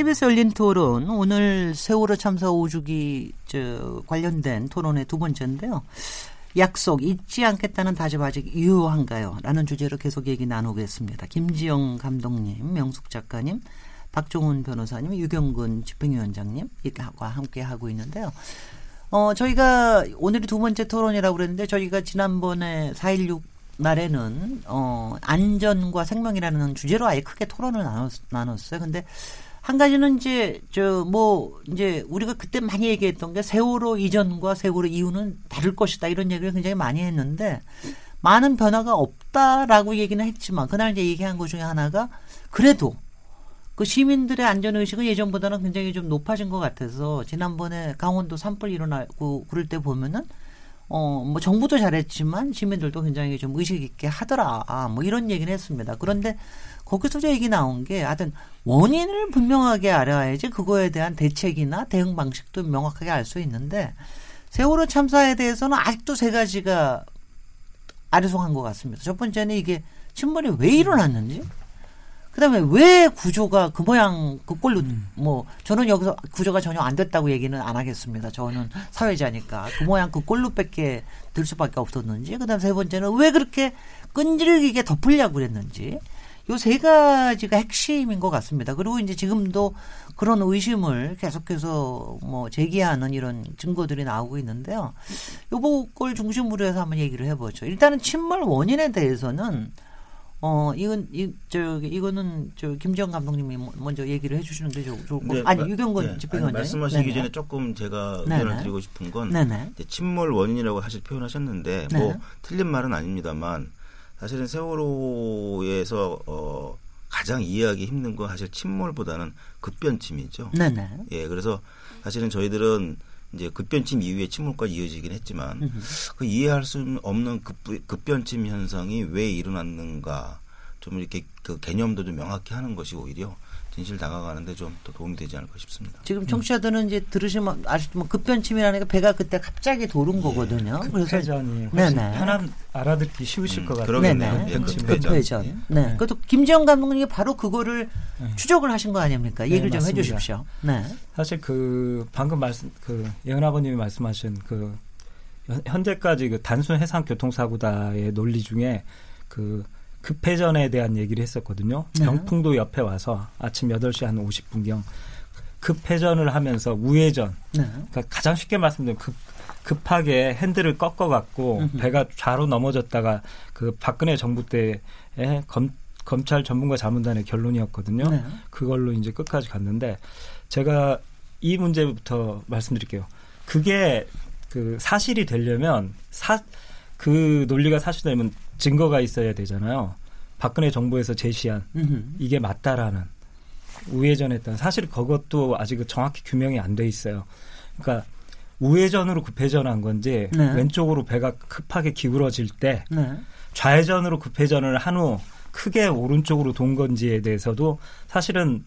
KBS 열린 토론 오늘 세월호 참사 5주기 저 관련된 토론의 두 번째인데요. 약속 잊지 않겠다는 다짐 아직 유효한가요? 라는 주제로 계속 얘기 나누겠습니다. 김지영 감독님, 명숙 작가님, 박종훈 변호사님, 유경근 집행위원장님과 함께 하고 있는데요. 어, 저희가 오늘이 두 번째 토론이라고 그랬는데 저희가 지난번에 4.16 날에는 어, 안전과 생명이라는 주제로 아예 크게 토론을 나눴, 나눴어요. 근데 한 가지는 이제 저 뭐 이제 우리가 그때 많이 얘기했던 게 세월호 이전과 세월호 이후는 다를 것이다 이런 얘기를 굉장히 많이 했는데 많은 변화가 없다라고 얘기는 했지만 그날 이제 얘기한 것 중에 하나가 그래도 그 시민들의 안전 의식은 예전보다는 굉장히 좀 높아진 것 같아서 지난번에 강원도 산불 일어나고 그럴 때 보면은 어, 뭐 정부도 잘했지만 시민들도 굉장히 좀 의식 있게 하더라. 아, 뭐 이런 얘기는 했습니다. 그런데 거기서 저 얘기 나온 게 하여튼 원인을 분명하게 알아야지 그거에 대한 대책이나 대응 방식도 명확하게 알 수 있는데 세월호 참사에 대해서는 아직도 세 가지가 아리송한 것 같습니다. 첫 번째는 이게 침몰이 왜 일어났는지 그다음에 왜 구조가 그 모양 그 꼴로 음. 뭐 저는 여기서 구조가 전혀 안 됐다고 얘기는 안 하겠습니다. 저는 사회자니까 그 모양 그 꼴로밖에 들 수밖에 없었는지 그다음 세 번째는 왜 그렇게 끈질기게 덮으려고 그랬는지 요 세 가지가 핵심인 것 같습니다. 그리고 이제 지금도 그런 의심을 계속해서 뭐 제기하는 이런 증거들이 나오고 있는데요. 요걸 중심으로 해서 한번 얘기를 해보죠. 일단은 침몰 원인에 대해서는 어 이건 이 저기 이거는 저 김지영 감독님이 뭐 먼저 얘기를 해주시는 게 좋- 좋을 것 네, 아니 마- 유경건 네, 집행위원장 아니, 말씀하시기 전에 조금 제가 네네. 의견을 드리고 싶은 건 네네 침몰 원인이라고 사실 표현하셨는데 네. 뭐 틀린 말은 아닙니다만 사실은 세월호에서 어 가장 이해하기 힘든 건 사실 침몰보다는 급변침이죠. 네네 예, 그래서 사실은 저희들은 이제 급변침 이후에 침몰까지 이어지긴 했지만 음흠. 그 이해할 수 없는 급, 급변침 현상이 왜 일어났는가 좀 이렇게 그 개념도 좀 명확히 하는 것이 오히려 진실 다가가는데 좀 더 도움이 되지 않을까 싶습니다. 지금 청취자들은 이제 들으시면 아시지만 급변침이라는 게 배가 그때 갑자기 도른 거거든요. 그래서 급회전이 훨씬 네네. 편한 알아듣기 쉬우실 음, 것 같아요. 네네. 예, 급변침. 급회전. 급회전. 예. 네. 네. 그것도 김지영 감독님이 바로 그거를 네. 추적을 하신 거 아닙니까? 네, 얘기를 좀 맞습니다. 해주십시오. 네. 사실 그 방금 말씀 그 예은 아버님이 말씀하신 그 현- 현재까지 그 단순 해상 교통사고다의 논리 중에 그 급회전에 대한 얘기를 했었거든요. 네. 병풍도 옆에 와서 아침 8시 한 50분경 급회전을 하면서 우회전 네. 그러니까 가장 쉽게 말씀드리면 급, 급하게 핸들을 꺾어갖고 음흠. 배가 좌로 넘어졌다가 그 박근혜 정부 때에 검, 검찰 전문가 자문단의 결론이었거든요. 네. 그걸로 이제 끝까지 갔는데 제가 이 문제부터 말씀드릴게요. 그게 그 사실이 되려면 사, 그 논리가 사실되면 증거가 있어야 되잖아요. 박근혜 정부에서 제시한 음흠. 이게 맞다라는 우회전했던 사실 그것도 아직 정확히 규명이 안 돼 있어요. 그러니까 우회전으로 급회전한 건지 네. 왼쪽으로 배가 급하게 기울어질 때 네. 좌회전으로 급회전을 한 후 크게 오른쪽으로 돈 건지에 대해서도 사실은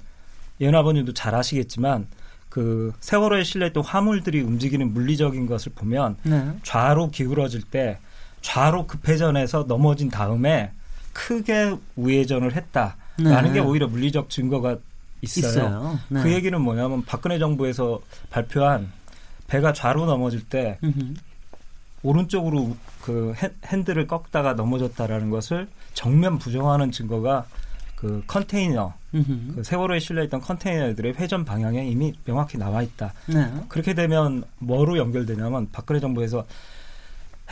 연 아버님도 잘 아시겠지만 그 세월호에 실려있던 화물들이 움직이는 물리적인 것을 보면 네. 좌로 기울어질 때 좌로 급회전해서 넘어진 다음에 크게 우회전을 했다라는 네. 게 오히려 물리적 증거가 있어요. 있어요. 네. 그 얘기는 뭐냐면 박근혜 정부에서 발표한 배가 좌로 넘어질 때 음흠. 오른쪽으로 그 핸- 핸들을 꺾다가 넘어졌다라는 것을 정면 부정하는 증거가 그 컨테이너, 음흠. 그 세월호에 실려 있던 컨테이너들의 회전 방향에 이미 명확히 나와 있다. 네. 그렇게 되면 뭐로 연결되냐면 박근혜 정부에서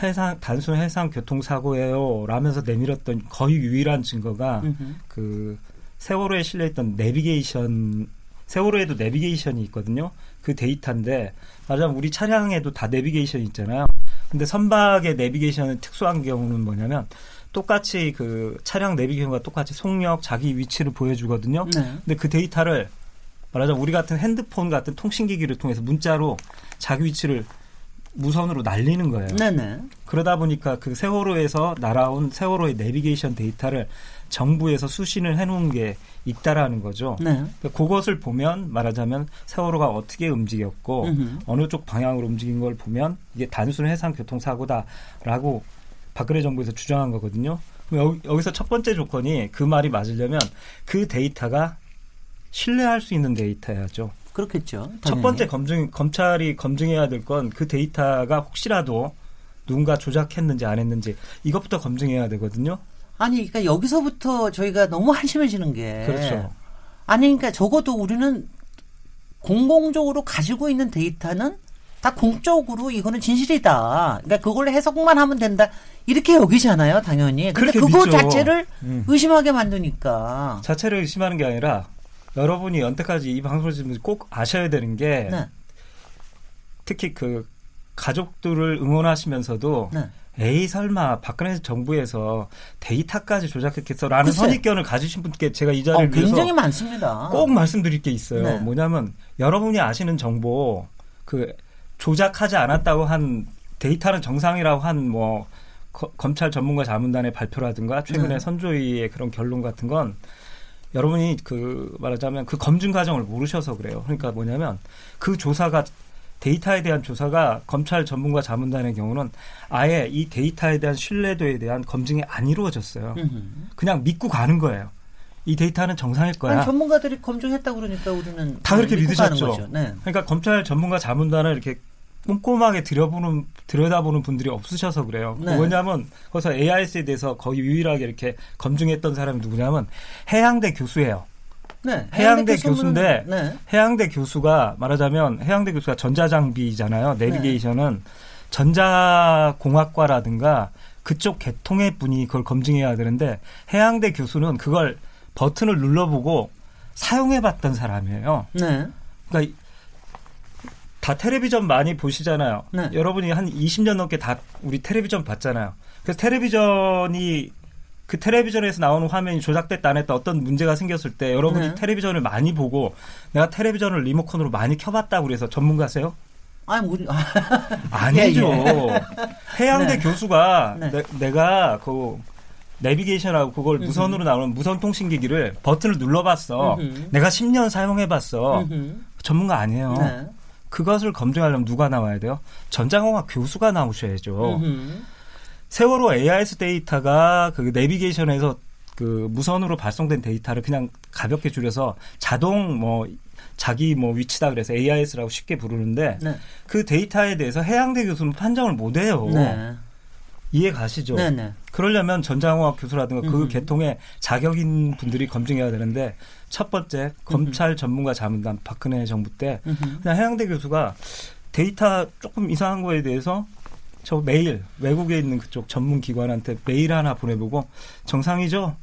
해상 단순 해상 교통 사고예요 라면서 내밀었던 거의 유일한 증거가 음흠. 그 세월호에 실려 있던 내비게이션 세월호에도 내비게이션이 있거든요. 그 데이터인데 말하자면 우리 차량에도 다 내비게이션이 있잖아요. 근데 선박의 내비게이션은 특수한 경우는 뭐냐면 똑같이 그 차량 내비게이션과 똑같이 속력, 자기 위치를 보여주거든요. 네. 근데 그 데이터를 말하자면 우리 같은 핸드폰 같은 통신기기를 통해서 문자로 자기 위치를 무선으로 날리는 거예요. 네네. 그러다 보니까 그 세월호에서 날아온 세월호의 내비게이션 데이터를 정부에서 수신을 해놓은 게 있다라는 거죠. 네. 그러니까 그것을 보면 말하자면 세월호가 어떻게 움직였고 음흠. 어느 쪽 방향으로 움직인 걸 보면 이게 단순 해상 교통 사고다라고 박근혜 정부에서 주장한 거거든요. 그럼 여기, 여기서 첫 번째 조건이 그 말이 맞으려면 그 데이터가 신뢰할 수 있는 데이터야죠. 그렇겠죠. 첫 당연히. 번째 검증 검찰이 검증해야 될 건 그 데이터가 혹시라도 누군가 조작했는지 안 했는지 이것부터 검증해야 되거든요. 아니, 그러니까 여기서부터 저희가 너무 한심해지는 게. 그렇죠. 아니, 그러니까 적어도 우리는 공공적으로 가지고 있는 데이터는 다 공적으로 이거는 진실이다. 그러니까 그걸 해석만 하면 된다. 이렇게 여기잖아요, 당연히. 근데 그거 믿죠. 자체를 음. 의심하게 만드니까. 자체를 의심하는 게 아니라 여러분이 여태까지 이 방송을 지금 꼭 아셔야 되는 게 네. 특히 그 가족들을 응원하시면서도 네. 에이 설마 박근혜 정부에서 데이터까지 조작했겠어라는 글쎄. 선입견을 가지신 분께 제가 이 어, 자리를 위해서 굉장히 많습니다. 꼭 말씀드릴 게 있어요. 네. 뭐냐면 여러분이 아시는 정보 그 조작하지 않았다고 한 데이터는 정상이라고 한뭐 검찰 전문가 자문단의 발표라든가 최근에 네. 선조위의 그런 결론 같은 건 여러분이 그 말하자면 그 검증 과정을 모르셔서 그래요. 그러니까 뭐냐면 그 조사가 데이터에 대한 조사가 검찰 전문가 자문단의 경우는 아예 이 데이터에 대한 신뢰도에 대한 검증이 안 이루어졌어요. 그냥 믿고 가는 거예요. 이 데이터는 정상일 거야. 아니, 전문가들이 검증했다 그러니까 우리는 다 그렇게 믿으셨죠. 네. 그러니까 검찰 전문가 자문단을 이렇게 꼼꼼하게 들여보는 들여다보는 분들이 없으셔서 그래요. 네. 뭐냐면 거기서 AIS에 대해서 거의 유일하게 이렇게 검증했던 사람이 누구냐면 해양대 교수예요. 네. 해양대 교수인데 네. 해양대 교수가 말하자면 해양대 교수가 전자장비잖아요. 내비게이션은 전자공학과라든가 그쪽 계통의 분이 그걸 검증해야 되는데 해양대 교수는 그걸 버튼을 눌러보고 사용해봤던 사람이에요. 네. 그러니까 이- 다 텔레비전 많이 보시잖아요. 네. 여러분이 한 20년 넘게 다 우리 텔레비전 봤잖아요. 그래서 텔레비전이 그 텔레비전에서 나오는 화면이 조작됐다 안 했다 어떤 문제가 생겼을 때 여러분이 네. 텔레비전을 많이 보고 내가 텔레비전을 리모컨으로 많이 켜봤다고 그래서 전문가세요? 아니, 우리, 아, 아니죠. 예, 해양대 네. 교수가 네. 내, 가그 내비게이션하고 그걸 음흠. 무선으로 나오는 무선 통신기기를 버튼을 눌러봤어. 음흠. 내가 10년 사용해봤어. 음흠. 전문가 아니에요. 네. 그것을 검증하려면 누가 나와야 돼요? 전장공학 교수가 나오셔야죠. 음흠. 세월호 AIS 데이터가 그 내비게이션에서 그 무선으로 발송된 데이터를 그냥 가볍게 줄여서 자동 뭐 자기 뭐 위치다 그래서 AIS라고 쉽게 부르는데 네. 그 데이터에 대해서 해양대 교수는 판정을 못 해요. 네. 이해 가시죠? 네, 네. 그러려면 전장공학 교수라든가 그 음흠. 계통에 자격인 분들이 검증해야 되는데 첫 번째 검찰 전문가 자문단 박근혜 정부 때. 그냥 해양대 교수가 데이터 조금 이상한 거에 대해서 저 메일 외국에 있는 그쪽 전문 기관한테 메일 하나 보내보고 정상이죠.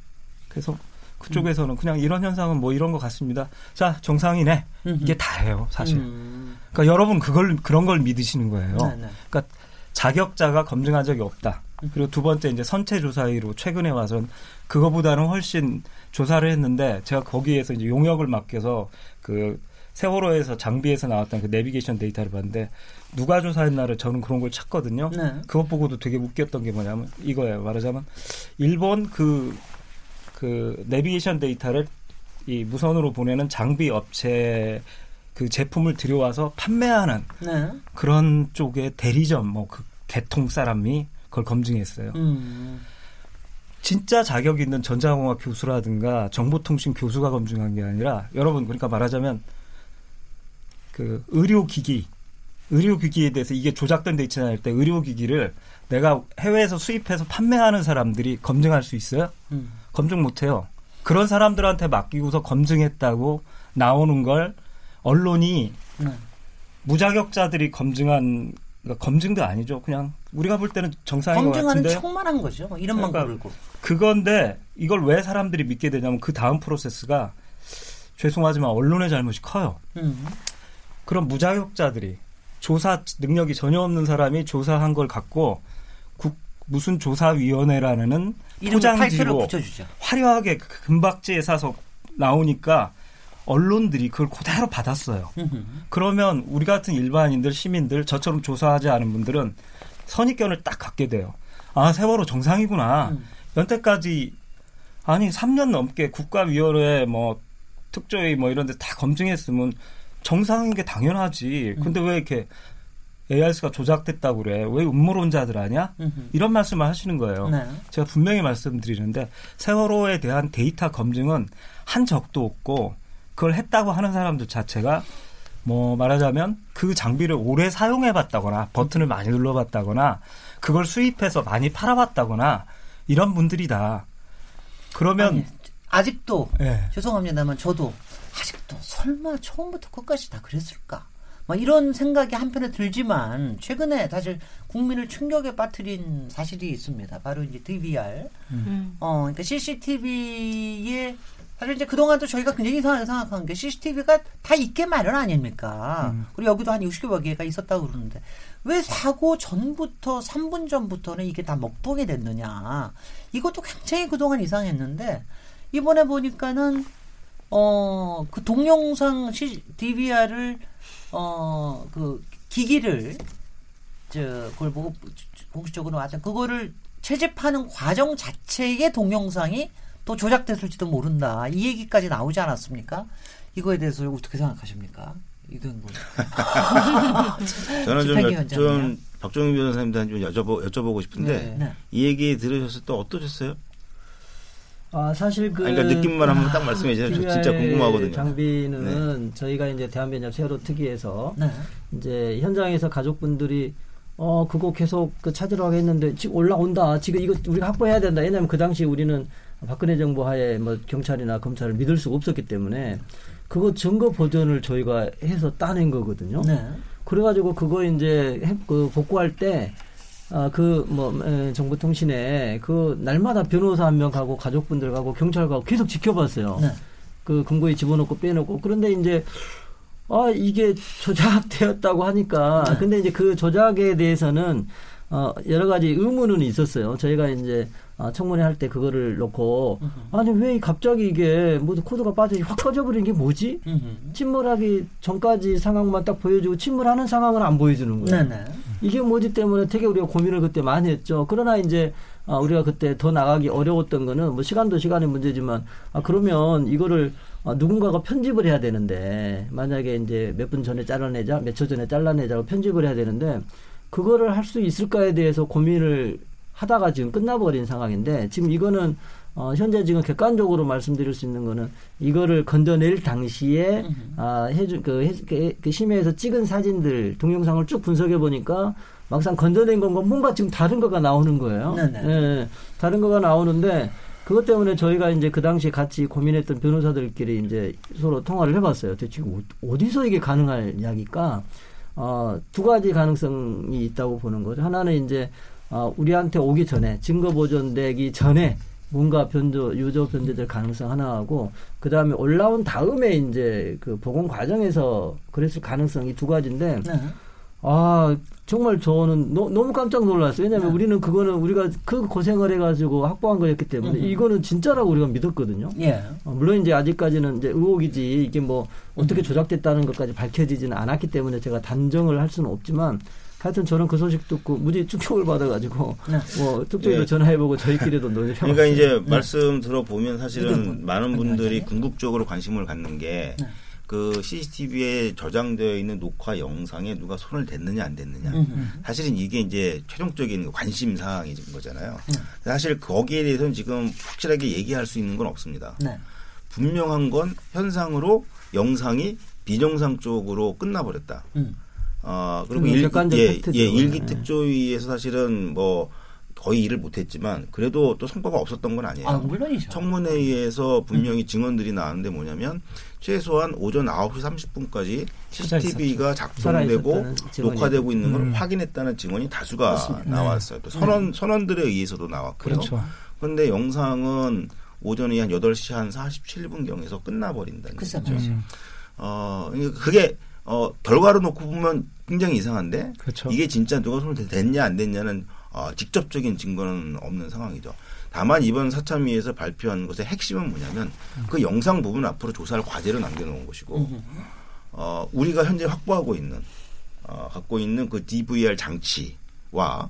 그래서 그쪽에서는 그냥 이런 현상은 뭐 이런 것 같습니다. 자 정상이네. 이게 다예요 사실. 음. 그러니까 여러분 그걸 그런 걸 믿으시는 거예요. 네, 네. 그러니까 자격자가 검증한 적이 없다. 그리고 두 번째 이제 선체 조사위로 최근에 와서는 그거보다는 훨씬 조사를 했는데 제가 거기에서 이제 용역을 맡겨서 그 세월호에서 장비에서 나왔던 그 내비게이션 데이터를 봤는데 누가 조사했나를 저는 그런 걸 찾거든요. 네. 그것 보고도 되게 웃겼던 게 뭐냐면 이거예요. 말하자면 일본 그, 그 내비게이션 데이터를 이 무선으로 보내는 장비 업체 그 제품을 들여와서 판매하는 네. 그런 쪽의 대리점 뭐 그 개통 사람이 그걸 검증했어요. 음. 진짜 자격 있는 전자공학 교수라든가 정보통신 교수가 검증한 게 아니라 여러분 그러니까 말하자면 그 의료기기 의료기기에 대해서 이게 조작된 데 있잖아요. 때 의료기기를 내가 해외에서 수입해서 판매하는 사람들이 검증할 수 있어요? 음. 검증 못해요. 그런 사람들한테 맡기고서 검증했다고 나오는 걸 언론이 네. 무자격자들이 검증한 그러니까 검증도 아니죠. 그냥 우리가 볼 때는 정상인 것 검증하는 같은데 척만 한 거죠. 뭐 이름만 그러니까 부르고. 그건데 이걸 왜 사람들이 믿게 되냐면 그 다음 프로세스가 죄송하지만 언론의 잘못이 커요. 음. 그런 무자격자들이 조사 능력이 전혀 없는 사람이 조사한 걸 갖고 국 무슨 조사위원회라는 포장지로. 화려하게 그 금박지에 사서 나오니까 언론들이 그걸 그대로 받았어요. 그러면 우리 같은 일반인들, 시민들, 저처럼 조사하지 않은 분들은 선입견을 딱 갖게 돼요. 아, 세월호 정상이구나. 음. 연태까지 아니 3년 넘게 국가위원회 뭐 특조위 뭐 이런 데 다 검증했으면 정상인 게 당연하지. 음. 근데 왜 이렇게 ARS가 조작됐다고 그래? 왜 음모론자들 아냐? 음흠. 이런 말씀을 하시는 거예요. 네. 제가 분명히 말씀드리는데 세월호에 대한 데이터 검증은 한 적도 없고 그걸 했다고 하는 사람들 자체가 뭐 말하자면 그 장비를 오래 사용해 봤다거나 버튼을 많이 눌러 봤다거나 그걸 수입해서 많이 팔아 봤다거나 이런 분들이다. 그러면 아니, 아직도 예. 죄송합니다만 저도 아직도 설마 처음부터 끝까지 다 그랬을까? 막 이런 생각이 한편에 들지만 최근에 사실 국민을 충격에 빠뜨린 사실이 있습니다. 바로 이제 DVR. 어, 그러니까 CCTV에 사실 이제 그동안도 저희가 굉장히 이상하게 생각한 게 CCTV가 다 있게 마련 아닙니까? 그리고 여기도 한 60여 개가 있었다고 그러는데 왜 사고 전부터 3분 전부터는 이게 다 먹통이 됐느냐? 이것도 굉장히 그동안 이상했는데 이번에 보니까는 어, 그 동영상 시, DVR을 어, 그 기기를 저 그걸 보고 공식적으로 하여튼 그거를 채집하는 과정 자체의 동영상이 또 조작됐을지도 모른다. 이 얘기까지 나오지 않았습니까? 이거에 대해서 어떻게 생각하십니까? 이건 뭐. 저는 좀. 좀 박종희 변호사님한테 좀 여쭤보, 여쭤보고 싶은데 네. 이 얘기 들으셨을 때 어떠셨어요? 아 사실 그 아니, 그러니까 느낌만 한번 딱 말씀해 주세요. 저 진짜 궁금하거든요. 장비는 저희가 이제 대한변협 세월호 특위에서 네. 이제 현장에서 가족분들이 어 그거 계속 그 찾으러 가겠는데 지금 올라온다. 지금 이거 우리가 확보해야 된다. 왜냐하면 그 당시 우리는 박근혜 정부 하에 뭐 경찰이나 검찰을 믿을 수가 없었기 때문에 그거 증거 보존을 저희가 해서 따낸 거거든요. 네. 그래가지고 그거 이제 해- 그 복구할 때, 아, 그, 뭐, 에, 정보통신에 그 날마다 변호사 한 명 가고 가족분들 가고 경찰 가고 계속 지켜봤어요. 네. 그 금고에 집어넣고 빼놓고. 그런데 이제, 아, 이게 조작되었다고 하니까. 네. 근데 이제 그 조작에 대해서는, 어, 여러 가지 의문은 있었어요. 저희가 이제, 아, 청문회 할 때 그거를 놓고, 아니, 왜 갑자기 이게, 뭐, 코드가 빠져, 확 꺼져버린 게 뭐지? 침몰하기 전까지 상황만 딱 보여주고 침몰하는 상황은 안 보여주는 거예요. 네네. 이게 뭐지 때문에 되게 우리가 고민을 그때 많이 했죠. 그러나 이제 아, 우리가 그때 더 나가기 어려웠던 거는 뭐 시간도 시간의 문제지만 아 그러면 이거를 아, 누군가가 편집을 해야 되는데 만약에 이제 몇 분 전에 잘라내자 몇 초 전에 잘라내자고 편집을 해야 되는데 그거를 할 수 있을까에 대해서 고민을 하다가 지금 끝나버린 상황인데 지금 이거는 어, 현재 지금 객관적으로 말씀드릴 수 있는 거는 이거를 건져낼 당시에 아, 해주 그, 해, 그, 그 심해에서 찍은 사진들 동영상을 쭉 분석해 보니까 막상 건져낸 건가 뭔가 지금 다른 거가 나오는 거예요. 네네. 예, 다른 거가 나오는데 그것 때문에 저희가 이제 그 당시 같이 고민했던 변호사들끼리 이제 서로 통화를 해봤어요. 대체 어- 어디서 이게 가능할 이야기일까? 어, 두 가지 가능성이 있다고 보는 거죠. 하나는 이제 어, 우리한테 오기 전에 증거 보존되기 전에 뭔가 변조 유조 변조될 가능성 하나하고 그 다음에 올라온 다음에 이제 그 보건 과정에서 그랬을 가능성이 두 가지인데 네. 아 정말 저는 너, 무 깜짝 놀랐어요. 왜냐하면 네. 우리는 그거는 우리가 그 고생을 해가지고 확보한 거였기 때문에 음흠. 이거는 진짜라고 우리가 믿었거든요. 예. 어, 물론 이제 아직까지는 이제 의혹이지 이게 뭐 어떻게 조작됐다는 것까지 밝혀지지는 않았기 때문에 제가 단정을 할 수는 없지만 하여튼 저는 그 소식 듣고 무지 충격을 받아가지고 네. 뭐 특조위도 예. 전화해보고 저희끼리도 논의를 그러니까. 이제 말씀 들어보면 사실은 뭐- 많은 분들이 아니요. 궁극적으로 관심을 갖는 게 네. 그 CCTV에 저장되어 있는 녹화 영상에 누가 손을 댔느냐 안 댔느냐. 음흠. 사실은 이게 이제 최종적인 관심 사항인 거잖아요. 네. 사실 거기에 대해서는 지금 확실하게 얘기할 수 있는 건 없습니다. 네. 분명한 건 현상으로 영상이 비정상 쪽으로 끝나버렸다. 음. 어, 그리고 그건 일, 예, 팩트죠. 예, 일기 네. 특조위에서 사실은 뭐 거의 일을 못했지만 그래도 또 성과가 없었던 건 아니에요. 아, 물론이죠. 청문회의에서 분명히 증언들이 나왔는데 뭐냐면 최소한 오전 9시 30분까지 CCTV가 작동되고 증언이 녹화되고 있는 걸 음. 확인했다는 증언이 다수가 그렇습니다. 네. 나왔어요. 또 선언 선언들에 의해서도 나왔고요. 그렇죠. 그런데 영상은 오전에 한 8시 한 47분 경에서 끝나버린다는 글쎄 거죠. 음, 어, 그러니까 그게 어, 결과로 놓고 보면 굉장히 이상한데 그렇죠. 이게 진짜 누가 손을 댔냐 안 댔냐는 어, 직접적인 증거는 없는 상황이죠. 다만 이번 사참위에서 발표한 것의 핵심은 뭐냐면 그 영상 부분 앞으로 조사할 과제를 남겨놓은 것이고 어, 우리가 현재 확보하고 있는 어, 갖고 있는 그 DVR 장치와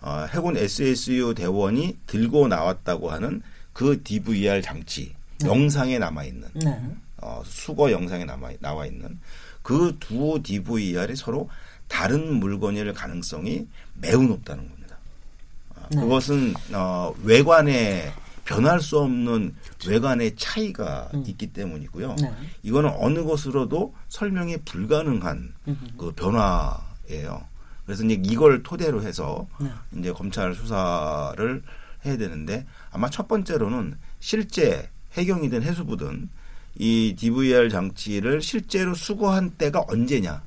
어, 해군 SSU 대원이 들고 나왔다고 하는 그 DVR 장치 영상에 남아 있는 네. 어, 수거 영상에 남아 나와 있는 그 두 DVR이 서로 다른 물건일 가능성이 매우 높다는 겁니다. 어, 네. 그것은 어, 외관에 변할 수 없는 외관의 차이가 있기 때문이고요. 음. 네. 이거는 어느 것으로도 설명이 불가능한 그 변화예요. 그래서 이제 이걸 토대로 해서 네. 이제 검찰 수사를 해야 되는데 아마 첫 번째로는 실제 해경이든 해수부든 이 DVR 장치를 실제로 수거한 때가 언제냐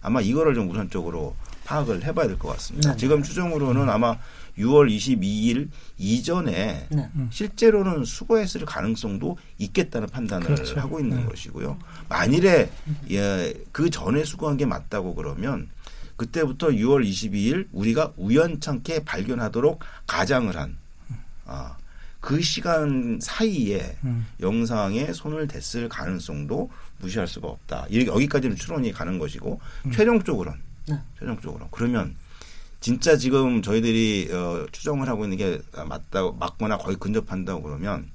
아마 이거를 좀 우선적으로 파악을 해봐야 될 것 같습니다. 네, 네. 지금 추정으로는 아마 6월 22일 이전에 네. 실제로는 수거했을 가능성도 있겠다는 판단을 그렇죠. 하고 있는 네. 것이고요. 만일에 예, 그 전에 수거한 게 맞다고 그러면 그때부터 6월 22일 우리가 우연찮게 발견하도록 가장을 한 아, 그 시간 사이에 음. 영상에 손을 댔을 가능성도 무시할 수가 없다. 이- 여기까지는 추론이 가는 것이고 음. 최종적으로는 네. 최종적으로 그러면 진짜 지금 저희들이 어, 추정을 하고 있는 게 맞다 맞거나 거의 근접한다고 그러면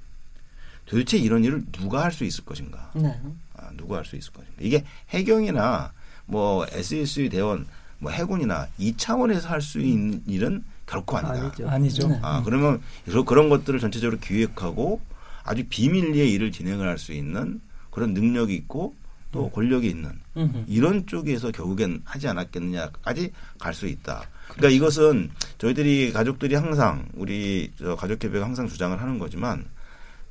도대체 이런 일을 누가 할 수 있을 것인가? 네. 아, 누가 할 수 있을 것인가? 이게 해경이나 뭐 SSU 대원, 뭐 해군이나 이 차원에서 할 수 있는 일은 결코 아니다. 아니죠. 아니죠. 네. 아, 그러면 그런- 그런 것들을 전체적으로 기획하고 아주 비밀리에 일을 진행을 할 수 있는 그런 능력이 있고 또 권력이 있는 음흠. 이런 쪽에서 결국엔 하지 않았겠느냐까지 갈 수 있다. 그러니까 이것은 저희들이 가족들이 항상 우리 저 가족협회가 항상 주장을 하는 거지만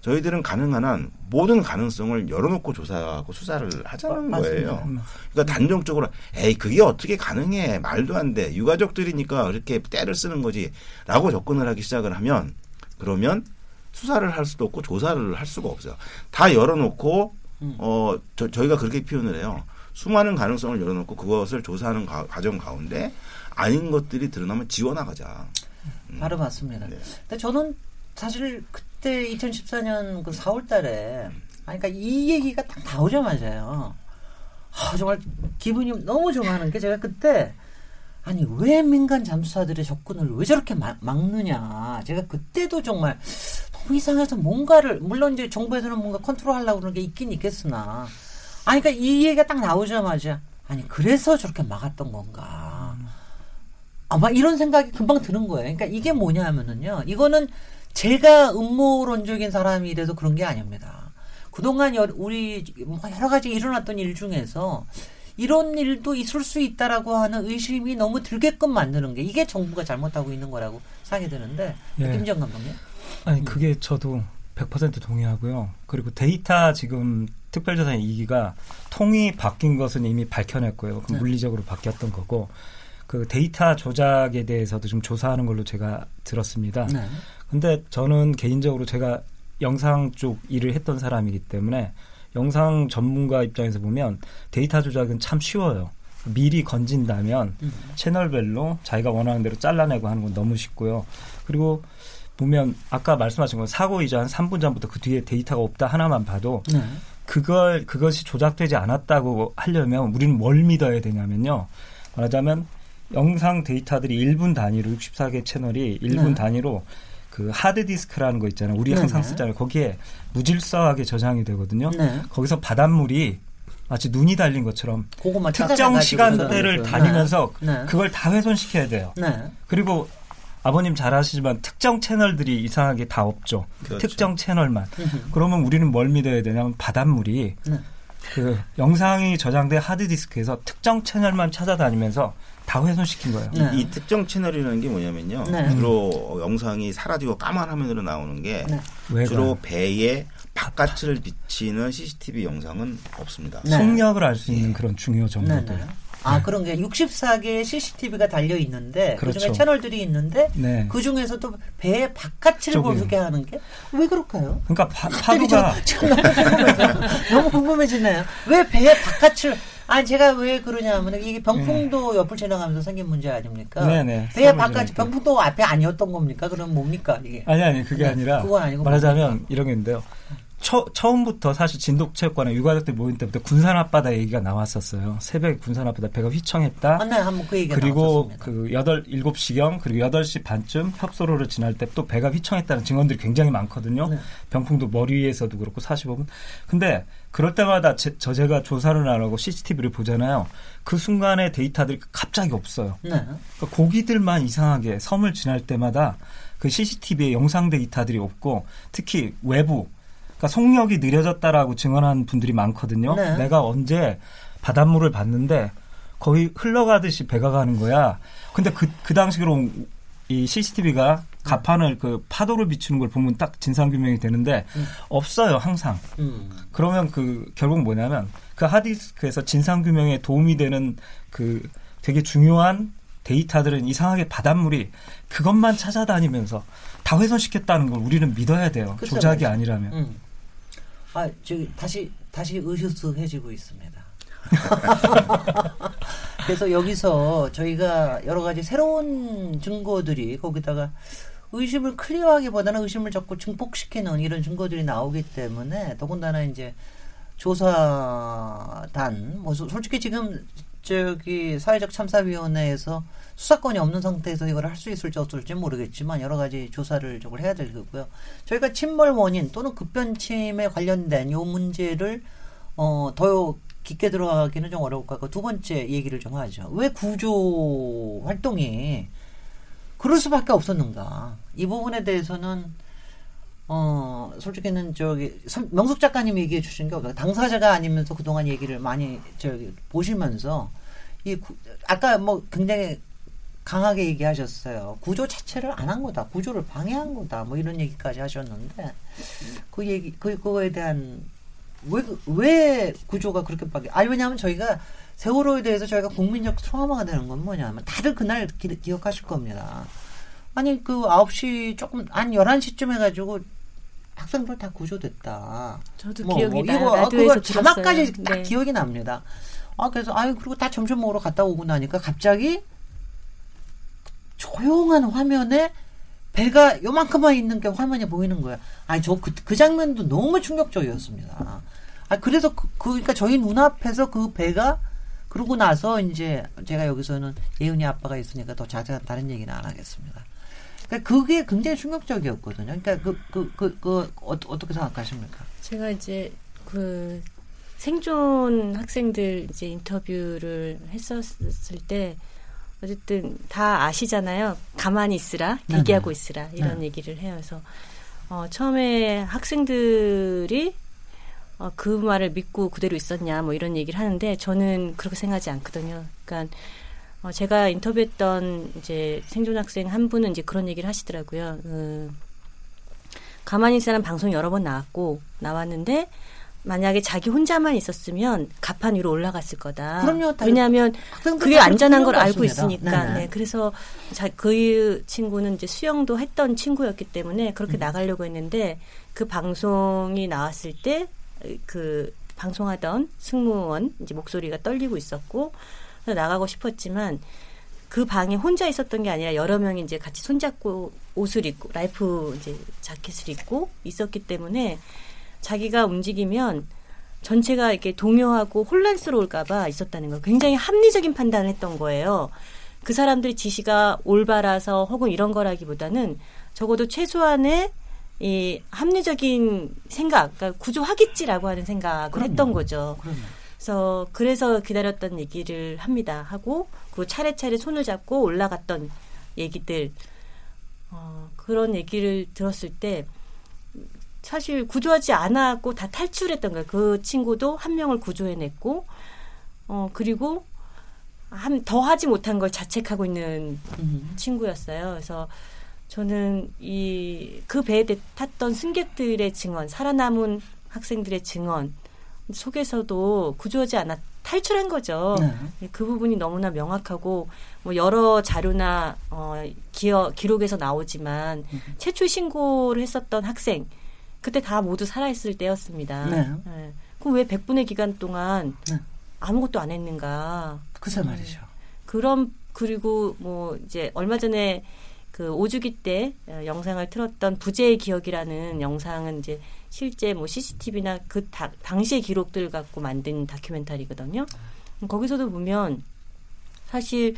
저희들은 가능한 한 모든 가능성을 열어놓고 조사하고 수사를 하자는 맞습니다. 거예요. 그러니까 단정적으로 에이 그게 어떻게 가능해 말도 안 돼 유가족들이니까 그렇게 때를 쓰는 거지라고 접근을 하기 시작을 하면 그러면 수사를 할 수도 없고 조사를 할 수가 없어요. 다 열어놓고 음. 어 저, 저희가 그렇게 표현을 해요. 수많은 가능성을 열어놓고 그것을 조사하는 가, 과정 가운데 아닌 것들이 드러나면 지워나가자. 바로 맞습니다. 네. 근데 저는 사실 그 때 2014년 그 4월 달에 아니 그러니까 이 얘기가 딱 나오자마자요. 아, 정말 기분이 너무 좋아하는 게 제가 그때 아니 왜 민간 잠수사들의 접근을 왜 저렇게 막, 막느냐. 제가 그때도 정말 너무 이상해서 뭔가를 물론 이제 정부에서는 뭔가 컨트롤하려고 그러는 게 있긴 있겠으나 아니 그러니까 이 얘기가 딱 나오자마자 아니 그래서 저렇게 막았던 건가. 아마 이런 생각이 금방 드는 거예요. 그러니까 이게 뭐냐 하면은요. 이거는 제가 음모론적인 사람이라서 그런 게 아닙니다. 그동안 여- 우리 뭐 여러 가지 일어났던 일 중에서 이런 일도 있을 수 있다라고 하는 의심이 너무 들게끔 만드는 게 이게 정부가 잘못하고 있는 거라고 생각이 드는데 예. 김정 감독님. 아니 그게 저도 100% 동의하고요. 그리고 데이터 지금 특별조사 2기가 통이 바뀐 것은 이미 밝혀냈고요. 그 네. 물리적으로 바뀌었던 거고 그 데이터 조작에 대해서도 좀 조사하는 걸로 제가 들었습니다. 네. 근데 저는 개인적으로 제가 영상 쪽 일을 했던 사람이기 때문에 영상 전문가 입장에서 보면 데이터 조작은 참 쉬워요. 미리 건진다면 음. 채널별로 자기가 원하는 대로 잘라내고 하는 건 너무 쉽고요. 그리고 보면 아까 말씀하신 건 사고 이전 한 3분 전부터 그 뒤에 데이터가 없다 하나만 봐도 네. 그걸 그것이 조작되지 않았다고 하려면 우리는 뭘 믿어야 되냐면요. 말하자면 영상 데이터들이 1분 단위로 64개 채널이 1분 네. 단위로 그 하드 디스크라는 거 있잖아요. 우리 네, 항상 네. 쓰잖아요. 거기에 무질서하게 저장이 되거든요. 네. 거기서 바닷물이 마치 눈이 달린 것처럼 특정 시간대를. 다니면서 네. 그걸 다 훼손시켜야 돼요. 네. 그리고 아버님 잘 아시지만 특정 채널들이 이상하게 다 없죠. 그렇죠. 특정 채널만. 그러면 우리는 뭘 믿어야 되냐면 바닷물이 네. 그 영상이 저장된 하드디스크에서 특정 채널만 찾아다니면서 다 훼손시킨 거예요. 네. 이, 이 특정 채널이라는 게 뭐냐면요. 네. 주로 영상이 사라지고 까만 화면으로 나오는 게 네. 주로 배의 바깥을 비치는 CCTV 영상은 없습니다. 네. 속력을 알 수 있는 그런 중요 네, 정보들. 네. 아, 그런 게 64개의 CCTV가 달려 있는데 그 중에 그렇죠. 채널들이 있는데 네. 그 중에서도 배의 바깥을. 보게 하는 게 왜 그럴까요? 그러니까 파, 파도가 너무 궁금해지네요. 왜 배의 바깥을 아니 제가 왜 그러냐면 이게 병풍도 옆을 지나가면서 생긴 문제 아닙니까? 네네. 배 섬을 바깥. 병풍도 앞에 아니었던 겁니까? 그럼 뭡니까 이게? 아니 아니 그게 네, 아니라 그건 아니고 말하자면 이런 게 있는데요. 처, 처음부터 사실 진독체육관에 유가족들 모임 때부터 군산 앞바다 얘기가 나왔었어요. 새벽에 군산 앞바다 배가 휘청했다. 아, 네, 한번 그 얘기가 그리고 나왔었습니다. 그 여덟 일곱 시경 그리고 여덟 시 반쯤 협소로를 지날 때 또 배가 휘청했다는 증언들이 굉장히 많거든요. 네. 병풍도 머리 위에서도 그렇고 45분. 근데 그럴 때마다 제, 저 제가 조사를 안 하고 CCTV를 보잖아요. 그 순간에 데이터들이 갑자기 없어요. 네. 그러니까 고기들만 이상하게 섬을 지날 때마다 그 CCTV에 영상 데이터들이 없고 특히 외부 그러니까 속력이 느려졌다라고 증언한 분들이 많거든요. 네. 내가 언제 바닷물을 봤는데 거의 흘러가듯이 배가 가는 거야. 근데 그, 그 당시로 이 CCTV가 가판을 그 파도를 비추는 걸 보면 딱 진상 규명이 되는데 음. 없어요, 항상. 음. 그러면 그 결국 뭐냐면 그 하디스크에서 진상 규명에 도움이 되는 그 되게 중요한 데이터들은 이상하게 바닷물이 그것만 찾아다니면서 다 훼손시켰다는 걸 우리는 믿어야 돼요. 글쎄 조작이 말이죠. 아니라면. 음. 아, 저기 다시 다시 의식해지고 있습니다. 그래서 여기서 저희가 여러 가지 새로운 증거들이 거기다가 의심을 클리어하기보다는 의심을 자꾸 증폭시키는 이런 증거들이 나오기 때문에 더군다나 이제 조사단 뭐 소- 솔직히 지금 저기 사회적 참사위원회에서 수사권이 없는 상태에서 이걸 할 수 있을지 없을지 모르겠지만 여러 가지 조사를 저걸 해야 될 거고요. 저희가 침몰 원인 또는 급변침에 관련된 요 문제를 어더 깊게 들어가기는 좀 어려울 것 같고 두 번째 얘기를 좀 하죠. 왜 구조 활동이 그럴 수밖에 없었는가? 이 부분에 대해서는 어 솔직히는 저기 선- 명숙 작가님이 얘기해 주신 게 없어요. 당사자가 아니면서 그동안 얘기를 많이 저기 보시면서 이 구- 아까 뭐 굉장히 강하게 얘기하셨어요. 구조 자체를 안 한 거다. 구조를 방해한 거다. 뭐 이런 얘기까지 하셨는데 그 얘기 그 그거에 대한 왜, 그- 왜 구조가 그렇게 바뀌? 아니 왜냐하면 저희가 세월호에 대해서 저희가 국민적 트라우마가 되는 건 뭐냐면 다들 그날 기, 기억하실 겁니다. 아니 그 9시 조금 한 11시쯤 해가지고 학생들 다 구조됐다. 저도 뭐, 기억이 뭐 나요. 이거 아, 그거 자막까지. 딱 네. 기억이 납니다. 아 그래서 아유 그리고 다 점심 먹으러 갔다 오고 나니까 갑자기 조용한 화면에 배가 요만큼만 있는 게 화면에 보이는 거야. 아니 저그 그 장면도 너무 충격적이었습니다. 아 그래서 그, 그 그러니까 저희 눈앞에서 그 배가 그러고 나서 이제 제가 여기서는 예은이 아빠가 있으니까 더 자세한 다른 얘기는 안 하겠습니다. 그러니까 그게 굉장히 충격적이었거든요. 그러니까 그 그 그그 어, 어떻게 생각하십니까? 제가 이제 그 생존 학생들 이제 인터뷰를 했었을 때 어쨌든 다 아시잖아요. 가만히 있으라, 대기하고 있으라 이런 네. 얘기를 해요. 그래서 어, 처음에 학생들이 어, 그 말을 믿고 그대로 있었냐 뭐 이런 얘기를 하는데 저는 그렇게 생각하지 않거든요. 그러니까 어, 제가 인터뷰했던 이제 생존 학생 한 분은 이제 그런 얘기를 하시더라고요. 그, 가만히 있으라는 방송이 여러 번 나왔고 나왔는데 만약에 자기 혼자만 있었으면 가판 위로 올라갔을 거다. 그럼요. 다- 왜냐하면 그게 다 안전한 걸 알고 생각하십니다. 있으니까. 네네. 네. 그래서 자, 그 친구는 이제 수영도 했던 친구였기 때문에 그렇게 음. 나가려고 했는데 그 방송이 나왔을 때 그 방송하던 승무원 이제 목소리가 떨리고 있었고 나가고 싶었지만 그 방에 혼자 있었던 게 아니라 여러 명이 이제 같이 손잡고 옷을 입고 라이프 이제 자켓을 입고 있었기 때문에 자기가 움직이면 전체가 이렇게 동요하고 혼란스러울까봐 있었다는 거예요. 굉장히 합리적인 판단을 했던 거예요. 그 사람들의 지시가 올바라서 혹은 이런 거라기보다는 적어도 최소한의 이 합리적인 생각, 그러니까 구조하겠지라고 하는 생각을 그럼요. 했던 거죠. 그러면 그래서 그래서 기다렸던 얘기를 합니다. 하고 그리고 차례차례 손을 잡고 올라갔던 얘기들 어, 그런 얘기를 들었을 때 사실 구조하지 않았고 다 탈출했던 거예요. 그 친구도 한 명을 구조해냈고 어 그리고 한, 더 하지 못한 걸 자책하고 있는 음. 친구였어요. 그래서 저는 이 그 배에 탔던 승객들의 증언, 살아남은 학생들의 증언 속에서도 구조하지 않아 탈출한 거죠. 네. 그 부분이 너무나 명확하고 뭐 여러 자료나 어 기어, 기록에서 나오지만 최초 신고를 했었던 학생 그때 다 모두 살아있을 때였습니다. 네. 네. 그럼 왜 100분의 기간 동안 네. 아무것도 안 했는가. 글쎄 말이죠. 그런 그리고 뭐 이제 얼마 전에 그 오주기 때 어, 영상을 틀었던 부재의 기억이라는 영상은 이제 실제 뭐 CCTV나 그 다, 당시의 기록들 갖고 만든 다큐멘터리거든요. 거기서도 보면 사실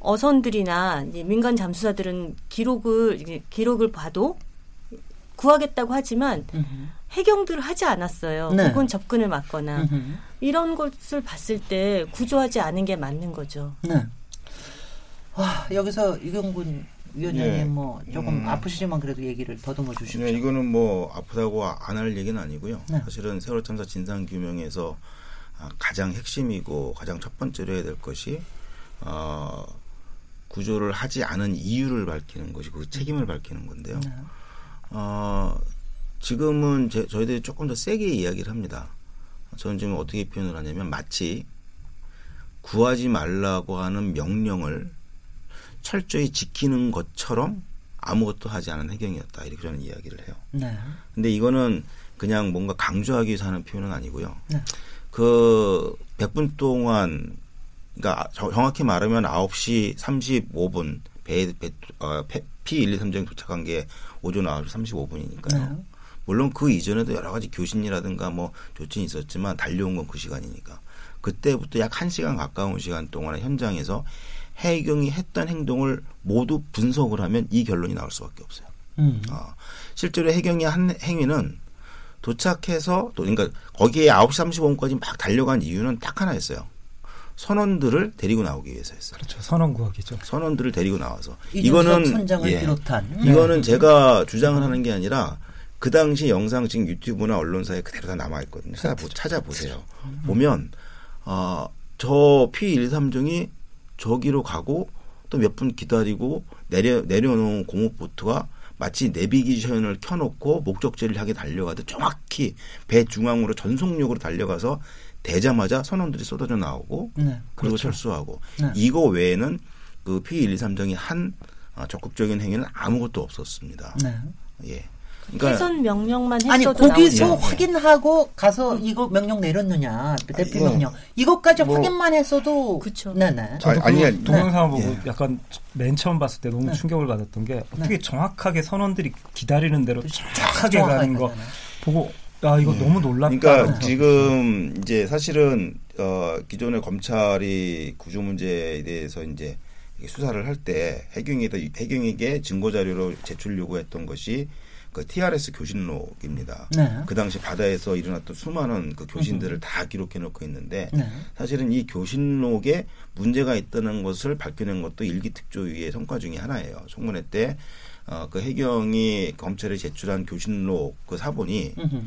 어선들이나 이제 민간 잠수사들은 기록을 기록을 봐도 구하겠다고 하지만 해경들을 하지 않았어요. 네. 혹은 접근을 막거나 음흠. 이런 것을 봤을 때 구조하지 않은 게 맞는 거죠. 네. 와 여기서 이경군 위원장님 예. 뭐 조금 음. 아프시지만 그래도 얘기를 더듬어 주십시오. 네, 이거는 뭐 아프다고 안 할 얘기는 아니고요. 네. 사실은 세월호 참사 진상 규명에서 아, 가장 핵심이고 가장 첫 번째로 해야 될 것이 어, 구조를 하지 않은 이유를 밝히는 것이 그 책임을 밝히는 건데요. 네. 어, 지금은 제, 저희들이 조금 더 세게 이야기를 합니다. 저는 지금 어떻게 표현을 하냐면 마치 구하지 말라고 하는 명령을 철저히 지키는 것처럼 아무것도 하지 않은 해경이었다. 이렇게 저는 이야기를 해요. 네. 근데 이거는 그냥 뭔가 강조하기 위해서 하는 표현은 아니고요. 네. 그 100분 동안 그러니까 저- 정확히 말하면 9시 35분 배, 배 어, P123정이 도착한 게 오전 9시 35분이니까요. 네. 물론 그 이전에도 여러 가지 교신이라든가 뭐 조치는 있었지만 달려온 건 그 시간이니까. 그때부터 약 1시간 가까운 시간 동안에 현장에서 해경이 했던 행동을 모두 분석을 하면 이 결론이 나올 수밖에 없어요. 음. 어, 실제로 해경이 한 행위는 도착해서 또 그러니까 거기에 9시 35분까지 막 달려간 이유는 딱 하나였어요. 선원들을 데리고 나오기 위해서였어요. 그렇죠. 선언 구하기죠. 선원들을 데리고 나와서 이준석 선장을 예, 비롯한 이거는 제가 주장을 하는 게 아니라 그 당시 영상 지금 유튜브나 언론사에 그대로 다 남아 있거든요. 찾아보, 찾아보세요. 보면 어, 저 P123종이 저기로 가고 또 몇 분 기다리고 내려 내려놓은 공업보트가 마치 내비게이션을 켜놓고 목적지를 향해 달려가듯 정확히 배 중앙으로 전속력으로 달려가서 대자마자 선원들이 쏟아져 나오고 네. 그리고 그렇죠. 철수하고 네. 이거 외에는 그 P123정이 한 어, 적극적인 행위는 아무것도 없었습니다. 네. 예. 그러니까 해선 명령만 했어도 아니 거기서 나오죠. 확인하고 가서 이거 명령 내렸느냐 대피 명령 이것까지 뭐- 확인만 했어도 그쵸. 네네 저도 아니, 그 아니, 동영상을 보고 예. 약간 맨 처음 봤을 때 너무 네. 충격을 받았던 게 어떻게 정확하게 선원들이 기다리는 대로 정확하게 정확하게 가는 거 가잖아요. 보고 야 이거 너무 놀랍다. 그러니까 지금 이제 사실은 어 기존의 검찰이 구조 문제에 대해서 이제 수사를 할 때 해경에다 해경에게 증거 자료로 제출 요구했던 것이 그 TRS 교신록입니다. 네. 그 당시 바다에서 일어났던 수많은 그 교신들을 다 기록해 놓고 있는데 네. 사실은 이 교신록에 문제가 있다는 것을 밝혀낸 것도 일기 특조위의 성과 중에 하나예요. 청문회 때 어, 그 해경이 검찰에 제출한 교신록 그 사본이 음흠.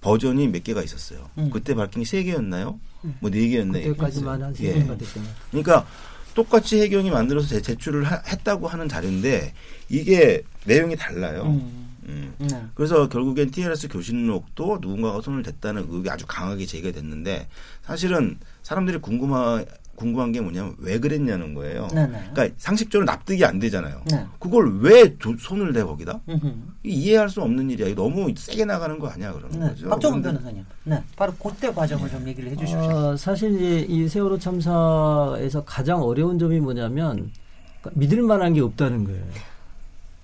버전이 몇 개가 있었어요. 음. 그때 밝힌 게 세 개였나요? 뭐네 개였나요? 그때까지만 한 예. 3개가 됐잖아요. 그러니까 똑같이 해경이 만들어서 제- 제출을 하- 했다고 하는 자료인데 이게 내용이 달라요. 음. 음. 네. 그래서 결국엔 TLS 교신록도 누군가가 손을 댔다는 의혹이 아주 강하게 제기가 됐는데 사실은 사람들이 궁금하, 궁금한 게 뭐냐면 왜 그랬냐는 거예요. 네네. 그러니까 상식적으로 납득이 안 되잖아요. 네. 그걸 왜 조- 손을 대 거기다? 음흠. 이 이해할 수 없는 일이야. 너무 세게 나가는 거 아니야 그러는 네. 거죠. 박정훈 변호사님. 네. 바로 그때 과정을 좀 얘기를 해주십시오. 어, 사실 이제 이 세월호 참사에서 가장 어려운 점이 뭐냐면 그러니까 믿을 만한 게 없다는 거예요.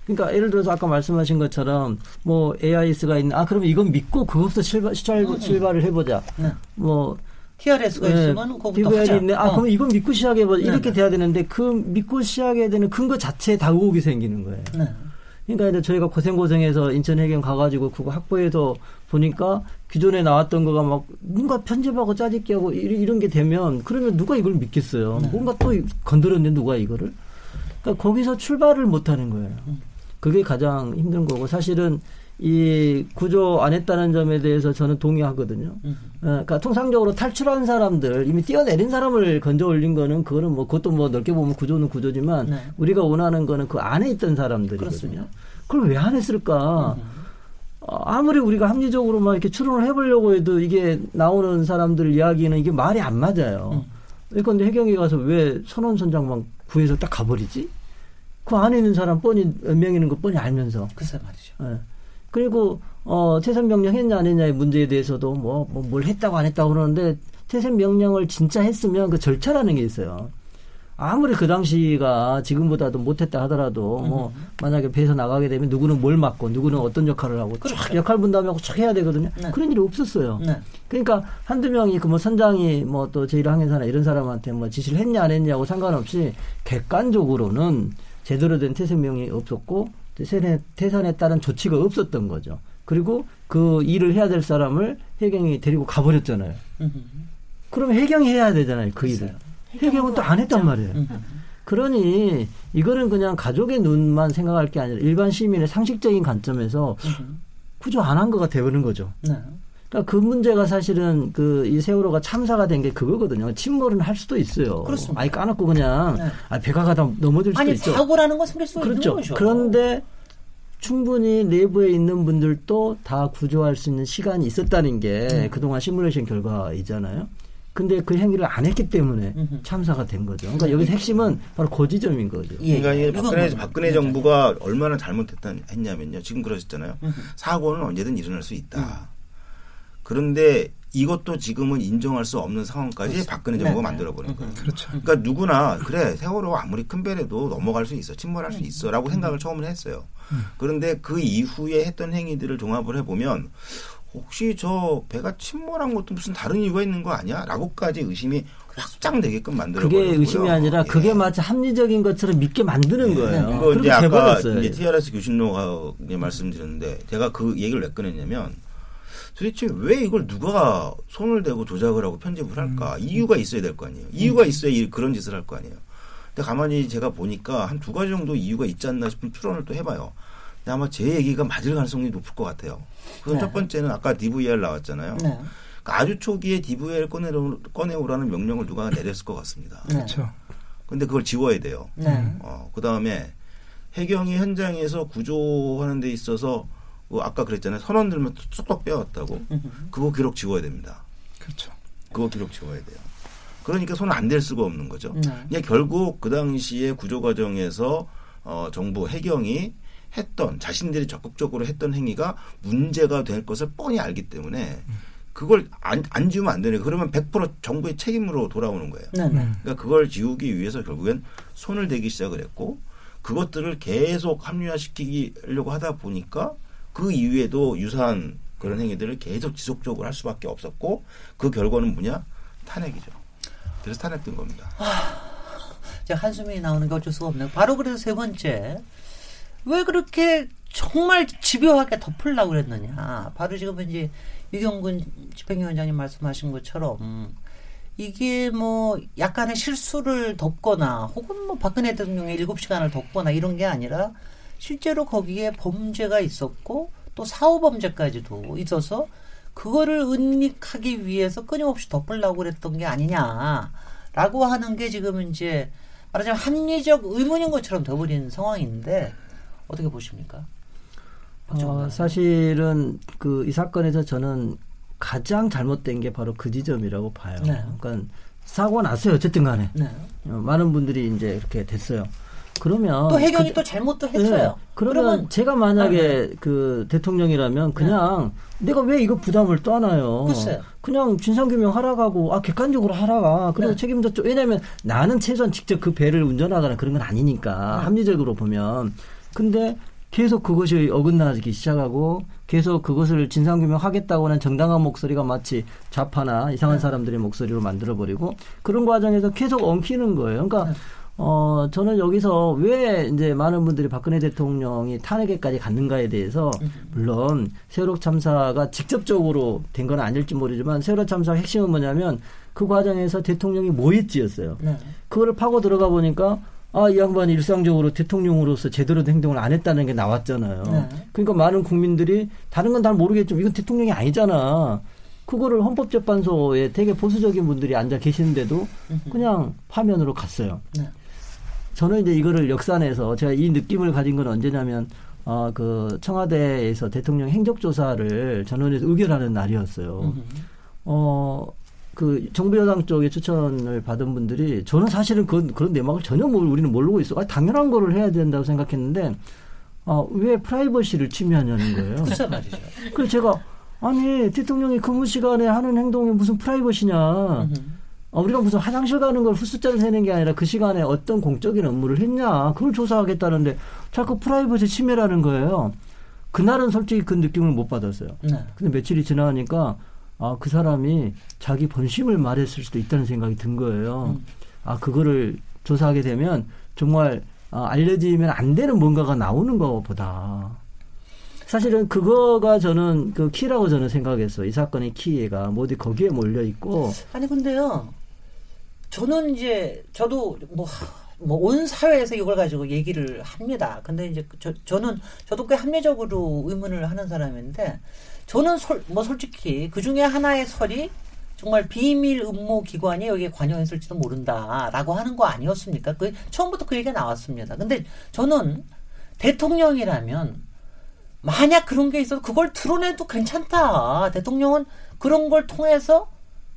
그러니까 예를 들어서 아까 말씀하신 것처럼 뭐 AIS가 있는 아 그러면 이건 믿고 그것부터 출발, 출발, 출발을 해보자. 네. 뭐 TRS가 예, 있으면 그거부터 DVR이 하자. 있네. 아 어. 그러면 이건 믿고 시작해보자. 네, 이렇게 네. 돼야 되는데 그 믿고 시작해야 되는 근거 자체에 다 의혹이 생기는 거예요. 네. 그러니까 이제 저희가 고생 고생해서 인천 해경 가가지고 그거 확보해서 보니까 기존에 나왔던 거가 막 뭔가 편집하고 짜집기 하고 이- 이런 게 되면 그러면 누가 이걸 믿겠어요. 뭔가 또 건드렸는데 누가 이거를. 그러니까 거기서 출발을 못 하는 거예요. 그게 가장 힘든 거고 사실은 이 구조 안 했다는 점에 대해서 저는 동의하거든요. 음. 어, 그러니까 통상적으로 탈출한 사람들 이미 뛰어내린 사람을 건져 올린 거는 그거는 뭐 그것도 뭐 넓게 보면 구조는 구조지만 네. 우리가 원하는 거는 그 안에 있던 사람들이거든요. 그렇습니다. 그걸 왜 안 했을까? 어, 아무리 우리가 합리적으로만 이렇게 추론을 해보려고 해도 이게 나오는 사람들 이야기는 이게 말이 안 맞아요. 그러니까 근데 해경에 가서 왜 선원 선장만 구해서 딱 가버리지? 그 안에 있는 사람 뻔히 몇 명 있는 거 뻔히 알면서. 글쎄 말이죠. 예. 그리고 어 퇴선 명령 했냐 안 했냐의 문제에 대해서도 뭐뭐뭘 했다고 안 했다고 그러는데 퇴색 명령을 진짜 했으면 그 절차라는 게 있어요. 아무리 그 당시가 지금보다도 못했다 하더라도 뭐 만약에 배에서 나가게 되면 누구는 뭘 맡고 누구는 어떤 역할을 하고 쫙 역할 분담하고 쫙 해야 되거든요. 네. 그런 일이 없었어요. 네. 그러니까 한두 명이 그 뭐 선장이 뭐 또 제1 항해사나 이런 사람한테 뭐 지시를 했냐 안 했냐고 상관없이 객관적으로는 제대로 된 퇴색명이 없었고 퇴산에, 퇴산에 따른 조치가 없었던 거죠. 그리고 그 일을 해야 될 사람을 해경이 데리고 가버렸잖아요. 그러면 해경이 해야 되잖아요. 그 일을. 해경은 또 안 했단 말이에요. 그러니 이거는 그냥 가족의 눈만 생각할 게 아니라 일반 시민의 상식적인 관점에서 구조 안 한 거가 되는 거죠. 네. 그러니까 그 문제가 사실은 그 이 세월호가 참사가 된 게 그거거든요. 침몰은 할 수도 있어요. 그렇습니다. 아예 까놓고 그냥 네. 아, 배가 가다 넘어질 수도 아니 있죠. 사고라는 건 생길 수 있는 그렇죠. 거죠. 그런데 충분히 내부에 있는 분들도 다 구조할 수 있는 시간이 있었다는 게 네. 그동안 시뮬레이션 결과이잖아요. 근데 그 행위를 안 했기 때문에. 참사가 된 거죠. 그러니까 여기서 핵심은 바로 그 지점인 거죠. 예. 그러니까 이게 박근혜, 뭐- 박근혜 정부가 얼마나 잘못했다 했냐면요. 지금 그러셨잖아요. 사고는 언제든 일어날 수 있다. 그런데 이것도 지금은 인정할 수 없는 상황까지 박근혜 정부가 네, 네. 만들어버린 거예요. 그렇죠. 그러니까 누구나 그래 세월호 아무리 큰 배라도 넘어갈 수 있어 침몰할 수 있어라고 생각을 처음에 했어요. 그런데 그 이후에 했던 행위들을 종합을 해보면 혹시 저 배가 침몰한 것도 무슨 다른 이유가 있는 거 아니야?라고까지 의심이 확장되게끔 만들어 그게. 의심이 아니라 예. 그게 마치 합리적인 것처럼 믿게 만드는 거예요. 이거 이제 그렇게 아까 돼버렸어요. 이제 TRS 교신로가 이제 말씀드렸는데 제가 그 얘기를 왜 꺼냈냐면 도대체 왜 이걸 누가 손을 대고 조작을 하고 편집을 할까 이유가 있어야 될 거 아니에요. 이유가 있어야 이- 그런 짓을 할 거 아니에요. 근데 가만히 제가 보니까 한 두 가지 정도 이유가 있지 않나 싶은 추론을 또 해봐요. 근데 아마 제 얘기가 맞을 가능성이 높을 것 같아요. 그건 네. 첫 번째는 아까 DVR 나왔잖아요. 네. 그러니까 아주 초기에 DVR 꺼내오, 꺼내오라는 명령을 누가 내렸을 것 같습니다. 네. 그렇죠. 근데 그걸 지워야 돼요. 네. 어, 그 다음에 해경이 현장에서 구조하는 데 있어서 그 아까 그랬잖아요. 선원 들면 쏙쏙 빼왔다고. 그거 기록 지워야 됩니다. 그렇죠. 그거 기록 지워야 돼요. 그러니까 손을 안 댈 수가 없는 거죠. 네. 결국 그 당시에 구조 과정에서 어, 정부 해경이 했던 자신들이 적극적으로 했던 행위가 문제가 될 것을 뻔히 알기 때문에 그걸 안, 안 지우면 안 되네. 그러면 100% 정부의 책임으로 돌아오는 거예요. 네. 네. 그러니까 그걸 지우기 위해서 결국엔 손을 대기 시작을 했고 그것들을 계속 합리화시키려고 하다 보니까 그 이후에도 유사한 그런 행위들을 계속 지속적으로 할 수밖에 없었고 그 결과는 뭐냐 탄핵이죠. 그래서 탄핵된 겁니다. 이제 한숨이 나오는 게 어쩔 수가 없네요. 바로 그래서 세 번째 왜 그렇게 정말 집요하게 덮으려고 그랬느냐. 바로 지금 이제 유경근 집행위원장님 말씀하신 것처럼 이게 뭐 약간의 실수를 덮거나 혹은 뭐 박근혜 대통령의 일곱 시간을 덮거나 이런 게 아니라 실제로 거기에 범죄가 있었고 또 사후 범죄까지도 있어서 그거를 은닉하기 위해서 끊임없이 덮으려고 그랬던 게 아니냐라고 하는 게 지금 이제 말하자면 합리적 의문인 것처럼 돼버린 상황인데 어떻게 보십니까? 어, 사실은 그 이 사건에서 저는 가장 잘못된 게 바로 그 지점이라고 봐요. 네. 그러니까 사고 났어요. 어쨌든 간에 네. 어, 많은 분들이 이제 이렇게 됐어요. 그러면 또 해경이 그- 또 잘못도 네. 했어요. 그러면, 그러면 제가 만약에 그 대통령이라면 그냥 내가 왜 이거 부담을 떠나요? 글쎄요. 그냥 진상규명 하라가고 아 객관적으로 하라가 그리고 네. 책임졌죠. 왜냐하면 나는 최소한 직접 그 배를 운전하거나 그런 건 아니니까 네. 합리적으로 보면 근데 계속 그것이 어긋나기 시작하고 계속 그것을 진상규명하겠다고 하는 정당한 목소리가 마치 좌파나 이상한 사람들의 목소리로 만들어버리고 그런 과정에서 계속 엉키는 거예요. 그러니까 어, 저는 여기서 왜 이제 많은 분들이 박근혜 대통령이 탄핵에까지 갔는가에 대해서 물론 세월호 참사가 직접적으로 된 건 아닐지 모르지만 세월호 참사 핵심은 뭐냐면 그 과정에서 대통령이 모의죄였어요. 네. 그거를 파고 들어가 보니까 아, 이 양반이 일상적으로 대통령으로서 제대로 된 행동을 안 했다는 게 나왔잖아요. 네. 그러니까 많은 국민들이 다른 건 잘 모르겠지만 이건 대통령이 아니잖아. 그거를 헌법재판소에 되게 보수적인 분들이 앉아 계시는데도 그냥 파면으로 갔어요. 네. 저는 이제 이거를 역산해서 제가 이 느낌을 가진 건 언제냐면 어, 그 청와대에서 대통령 행적조사를 전원에서 의결하는 날이었어요. 어, 그 정부 여당 쪽에 추천을 받은 분들이 저는 사실은 그, 그런 내막을 전혀 모르, 우리는 모르고 있어. 아, 당연한 거를 해야 된다고 생각했는데 어, 왜 프라이버시를 침해하냐는 거예요. 글쎄 말이죠. 그래서 제가 아니 대통령이 근무 시간에 하는 행동이 무슨 프라이버시냐? 어, 우리가 무슨 화장실 가는 걸 숫자를 세는 게 아니라 그 시간에 어떤 공적인 업무를 했냐 그걸 조사하겠다는데 자꾸 프라이버시 침해라는 거예요. 그날은 솔직히 그 느낌을 못 받았어요. 네. 근데 며칠이 지나니까 아 그 사람이 자기 본심을 말했을 수도 있다는 생각이 든 거예요. 음. 아 그거를 조사하게 되면 정말 아, 알려지면 안 되는 뭔가가 나오는 것보다 사실은 그거가 저는 그 키라고 저는 생각했어. 이 사건의 키가 모두 거기에 몰려 있고 아니 근데요. 저는 이제 저도 뭐 뭐온 사회에서 이걸 가지고 얘기를 합니다. 근데 이제 저, 저는 저도 꽤 합리적으로 의문을 하는 사람인데 저는 솔, 뭐 솔직히 그 중에 하나의 설이 정말 비밀 음모 기관이 여기에 관여했을지도 모른다라고 하는 거 아니었습니까? 그 처음부터 그 얘기가 나왔습니다. 근데 저는 대통령이라면 만약 그런 게 있어도 그걸 드러내도 괜찮다. 대통령은 그런 걸 통해서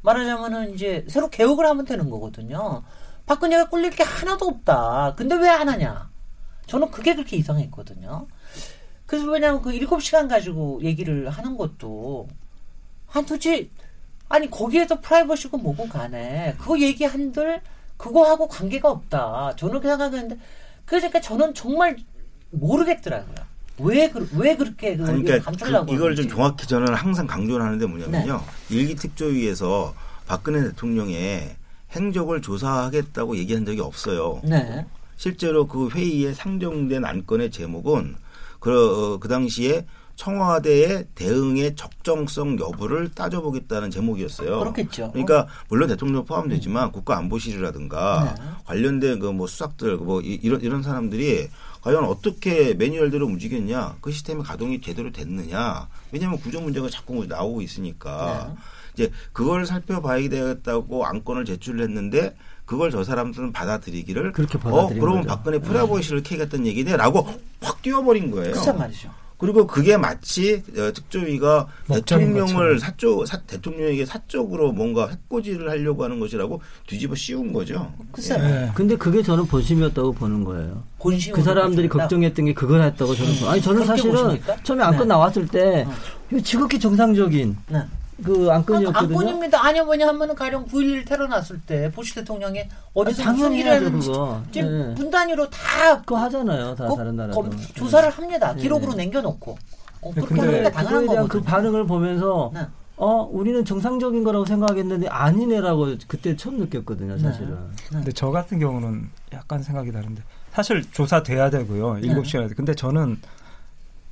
말하자면은 이제 새로 개혁을 하면 되는 거거든요. 박근혜가 꿀릴 게 하나도 없다. 근데 왜 안 하냐? 저는 그게 그렇게 이상했거든요. 그래서 왜냐면 그 일곱 시간 가지고 얘기를 하는 것도 한 도대체 아니 거기에서 프라이버시고 뭐고 간에 그거 얘기한들 그거하고 관계가 없다. 저는 그렇게 생각했는데 그러니까 저는 정말 모르겠더라고요. 왜, 그, 왜 그렇게 그 그러니까 감추려고 그, 이걸 좀. 정확히 저는 항상 강조를 하는데 뭐냐면요. 네. 일기 특조위에서 박근혜 대통령의 행적을 조사하겠다고 얘기한 적이 없어요. 네. 실제로 그 회의에 상정된 안건의 제목은 그, 어, 그 당시에 청와대의 대응의 적정성 여부를 따져보겠다는 제목이었어요. 그렇겠죠. 그러니까 물론 대통령 포함되지만 국가안보실이라든가 네. 관련된 그 뭐 수석들 뭐 이- 이런 이런 사람들이 과연 어떻게 매뉴얼대로 움직였냐 그 시스템이 가동이 제대로 됐느냐 왜냐하면 구조 문제가 자꾸 나오고 있으니까 네. 이제 그걸 살펴봐야 되겠다고 안건을 제출했는데 그걸 저 사람들은 받아들이기를 그렇게 어 받아들인 그러면 거죠. 박근혜 프라보이시를 캐겠다는 얘기네라고 확 띄워버린 거예요. 글쎄 말이죠. 그리고 그게 마치 어, 특조위가 대통령을. 사적 사, 대통령에게 사적으로 뭔가 해코지를 하려고 하는 것이라고 뒤집어 씌운 거죠. 글쎄 네. 근데 그게 저는 본심이었다고 보는 거예요. 그 사람들이 보여준다. 걱정했던 게 그걸 했다고 저는 봐. 아니 저는 사실은 보십니까? 처음에 안건 네. 나왔을 때 이거 지극히 정상적인 네. 그 안건이었거든요. 안건입니다. 아니 뭐냐 하면은 가령 9.11 테러 났을 때 부시 대통령이 어디서 아, 무슨 당연히 일을 했는지 네. 분단위로 다 그거 하잖아요. 다꼭 다른 나라도. 검- 조사를 합니다. 네. 기록으로 남겨놓고 어, 그렇게 근데 게 당연한 대한 거거든요. 그 반응을 보면서 네. 어 우리는 정상적인 거라고 생각했는데 아니네라고 그때 처음 느꼈거든요. 사실은. 근데 저 같은 경우는 약간 생각이 다른데 사실 조사돼야 되고요. 네. 일곱 시간. 근데 저는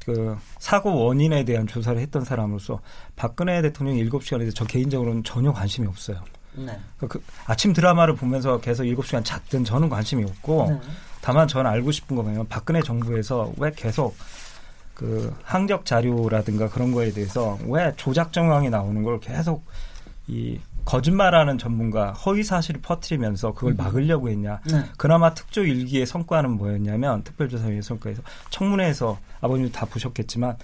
그 사고 원인에 대한 조사를 했던 사람으로서 박근혜 대통령 일곱 시간에 대해서 저 개인적으로는 전혀 관심이 없어요. 네. 그, 그 아침 드라마를 보면서 계속 일곱 시간 잤든 저는 관심이 없고 네. 다만 저는 알고 싶은 거 뭐냐면 박근혜 정부에서 왜 계속 그 항적 자료라든가 그런 거에 대해서 왜 조작 정황이 나오는 걸 계속 이 거짓말하는 전문가 허위 사실을 퍼뜨리면서 그걸 막으려고 했냐. 네. 그나마 특조 일기의 성과는 뭐였냐면 특별조사위의 성과에서 청문회에서 아버님도 다 보셨겠지만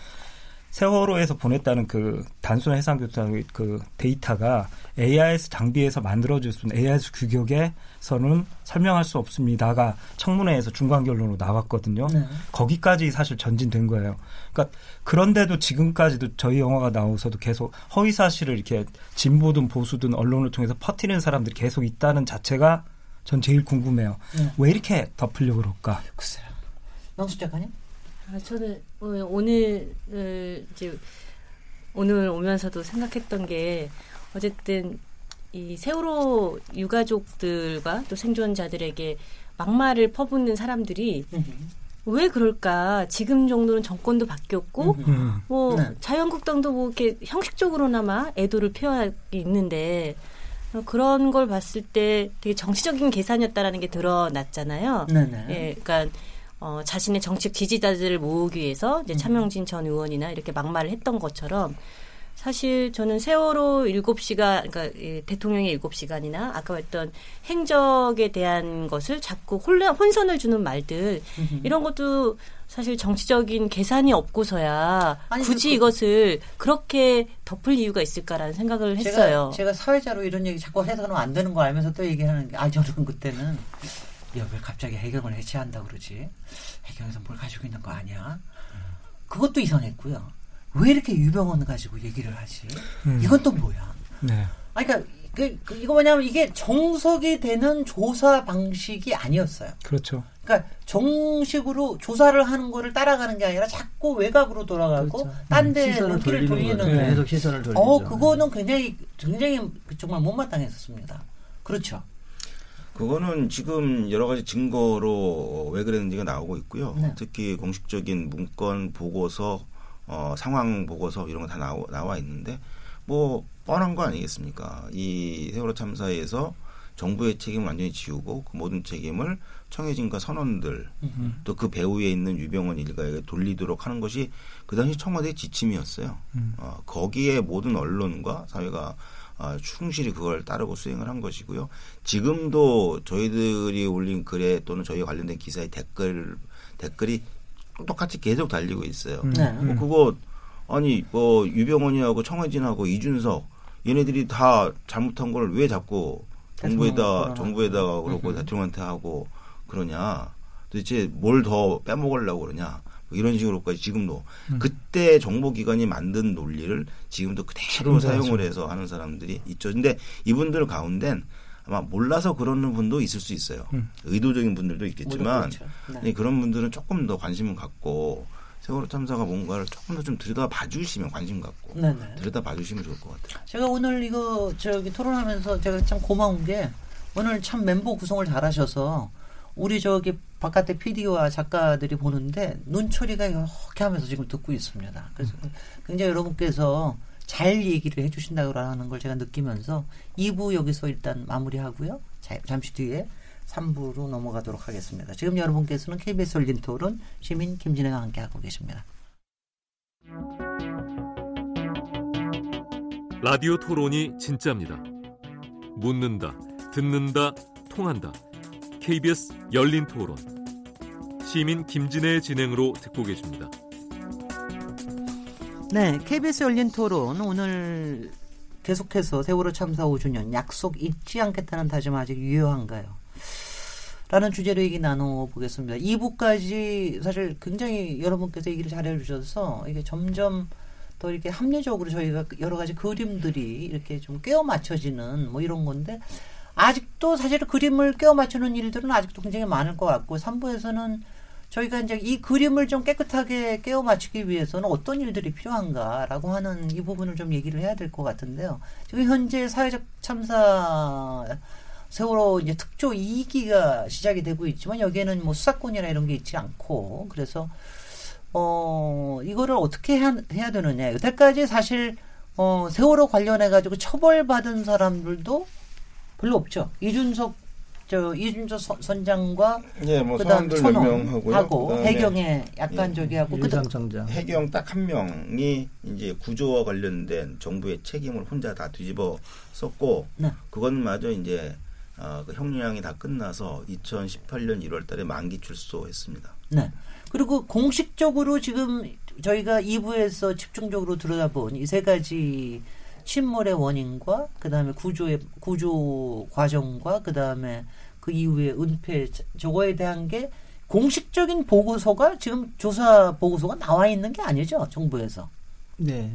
세월호에서 보냈다는 그 단순 해상 교통의 그 데이터가 AIS 장비에서 만들어질 수 있는 AIS 규격에서는 설명할 수 없습니다가 청문회에서 중간 결론으로 나왔거든요. 네. 거기까지 사실 전진된 거예요. 그러니까 그런데도 지금까지도 저희 영화가 나오서도 계속 허위 사실을 이렇게 진보든 보수든 언론을 통해서 퍼뜨리는 사람들이 계속 있다는 자체가 전 제일 궁금해요. 네. 왜 이렇게 덮으려고 그럴까? 글쎄요. 명수 작가님? 아, 저는 어, 오늘 어, 이제 오늘 오면서도 생각했던 게 어쨌든 이 세월호 유가족들과 또 생존자들에게 막말을 퍼붓는 사람들이 왜 그럴까? 지금 정도는 정권도 바뀌었고 음. 뭐 네. 자유한국당도 뭐 이렇게 형식적으로나마 애도를 표하고 있는데 어, 그런 걸 봤을 때 되게 정치적인 계산이었다라는 게 드러났잖아요. 네네. 예, 그러니까 어, 자신의 정책 지지자들을 모으기 위해서 이제 차명진 전 의원이나 이렇게 막말을 했던 것처럼 사실 저는 세월호 일곱 시간 그러니까 예, 대통령의 일곱 시간이나 아까 말했던 행적에 대한 것을 자꾸 혼란, 혼선을 주는 말들 이런 것도 사실 정치적인 계산이 없고서야 아니, 굳이 그- 이것을 그렇게 덮을 이유가 있을까라는 생각을 제가, 했어요. 제가 사회자로 이런 얘기 자꾸 해서는 안 되는 거 알면서 또 얘기하는 게, 아, 저는 그때는, 야, 왜 갑자기 해경을 해체한다 그러지? 해경에서 뭘 가지고 있는 거 아니야? 그것도 이상했고요. 왜 이렇게 유병원 가지고 얘기를 하지? 음. 이건 또 뭐야? 네. 아니, 그러니까 그, 그 이거 뭐냐면 이게 정석이 되는 조사 방식이 아니었어요. 그렇죠. 그러니까 정식으로 조사를 하는 거를 따라가는 게 아니라 자꾸 외곽으로 돌아가고 그렇죠. 딴데 시선을 눈길을 돌리는. 계속 시선을 돌리죠. 어 그거는 굉장히 굉장히 정말 못마땅했었습니다. 그렇죠. 그거는 지금 여러 가지 증거로 왜 그랬는지가 나오고 있고요. 네. 특히 공식적인 문건 보고서, 어, 상황 보고서 이런 거 다 나와, 나와 있는데 뭐 뻔한 거 아니겠습니까? 이 세월호 참사에서 정부의 책임을 완전히 지우고 그 모든 책임을 청해진과 선원들 또 그 배후에 있는 유병원 일가에게 돌리도록 하는 것이 그 당시 청와대의 지침이었어요. 어, 거기에 모든 언론과 사회가 어, 충실히 그걸 따르고 수행을 한 것이고요. 지금도 저희들이 올린 글에 또는 저희 관련된 기사의 댓글 댓글이 똑같이 계속 달리고 있어요. 네. 뭐 그거 아니 뭐 유병원이하고 청해진하고 이준석 얘네들이 다 잘못한 걸 왜 자꾸 정부에다 정부에다가 그러고 대통령한테 하고 그러냐 도대체 뭘 더 빼먹으려고 그러냐 뭐 이런 식으로까지 지금도 그때 정보기관이 만든 논리를 지금도 그대로 사용을 해서 하는 사람들이 있죠. 근데 이분들 가운데는 아마 몰라서 그러는 분도 있을 수 있어요. 의도적인 분들도 있겠지만 그렇죠. 네. 네, 그런 분들은 조금 더 관심을 갖고 세월호 참사가 뭔가를 조금 더 좀 들여다 봐주시면 관심 갖고 네네. 들여다 봐주시면 좋을 것 같아요. 제가 오늘 이거 저기 토론하면서 제가 참 고마운 게 오늘 참 멤버 구성을 잘하셔서 우리 저기 바깥에 PD와 작가들이 보는데 눈초리가 이렇게 하면서 지금 듣고 있습니다. 그래서 굉장히 여러분께서 잘 얘기를 해주신다고 걸 제가 느끼면서 2부 여기서 일단 마무리하고요. 자, 잠시 뒤에 3부로 넘어가도록 하겠습니다. 지금 여러분께서는 KBS 열린 토론 시민 김진애와 함께하고 계십니다. 라디오 토론이 진짜입니다. 묻는다, 듣는다, 통한다. KBS 열린 토론. 시민 김진애의 진행으로 듣고 계십니다. 네, KBS 열린 토론 오늘 계속해서 세월호 참사 5주년 약속 잊지 않겠다는 다짐 아직 유효한가요? 라는 주제로 얘기 나눠보겠습니다. 2부까지 사실 굉장히 여러분께서 얘기를 잘해주셔서 이게 점점 더 이렇게 합리적으로 저희가 여러 가지 그림들이 이렇게 좀 깨어 맞춰지는 뭐 이런 건데 아직도 사실 그림을 깨어 맞추는 일들은 아직도 굉장히 많을 것 같고 3부에서는 저희가 이제 이 그림을 좀 깨끗하게 깨어 맞추기 위해서는 어떤 일들이 필요한가라고 하는 이 부분을 좀 얘기를 해야 될 것 같은데요. 지금 현재 사회적 참사 세월호 이제 특조 2기가 시작이 되고 있지만 여기에는 뭐 수사권이나 이런 게 있지 않고 그래서 어 이거를 어떻게 해야, 해야 되느냐 여태까지 사실 어 세월호 관련해 가지고 처벌받은 사람들도 별로 없죠. 이준석 저 이준석 선- 선장과 예, 뭐 그다음 사람들 몇 천호 명하고요. 하고 그다음에 해경에 약간 예. 저기 하고 그다음 일상청장. 해경 딱 한 명이 이제 구조와 관련된 정부의 책임을 혼자 다 뒤집어 썼고 네. 그것마저 이제 어, 그 형량이 다 끝나서 2018년 1월달에 만기 출소했습니다. 네. 그리고 공식적으로 지금 저희가 2부에서 집중적으로 들여다본 이 세 가지 침몰의 원인과 그다음에 구조의 구조 과정과 그다음에 그 이후에 은폐 저거에 대한 게 공식적인 보고서가 지금 조사 보고서가 나와 있는 게 아니죠 정부에서. 네.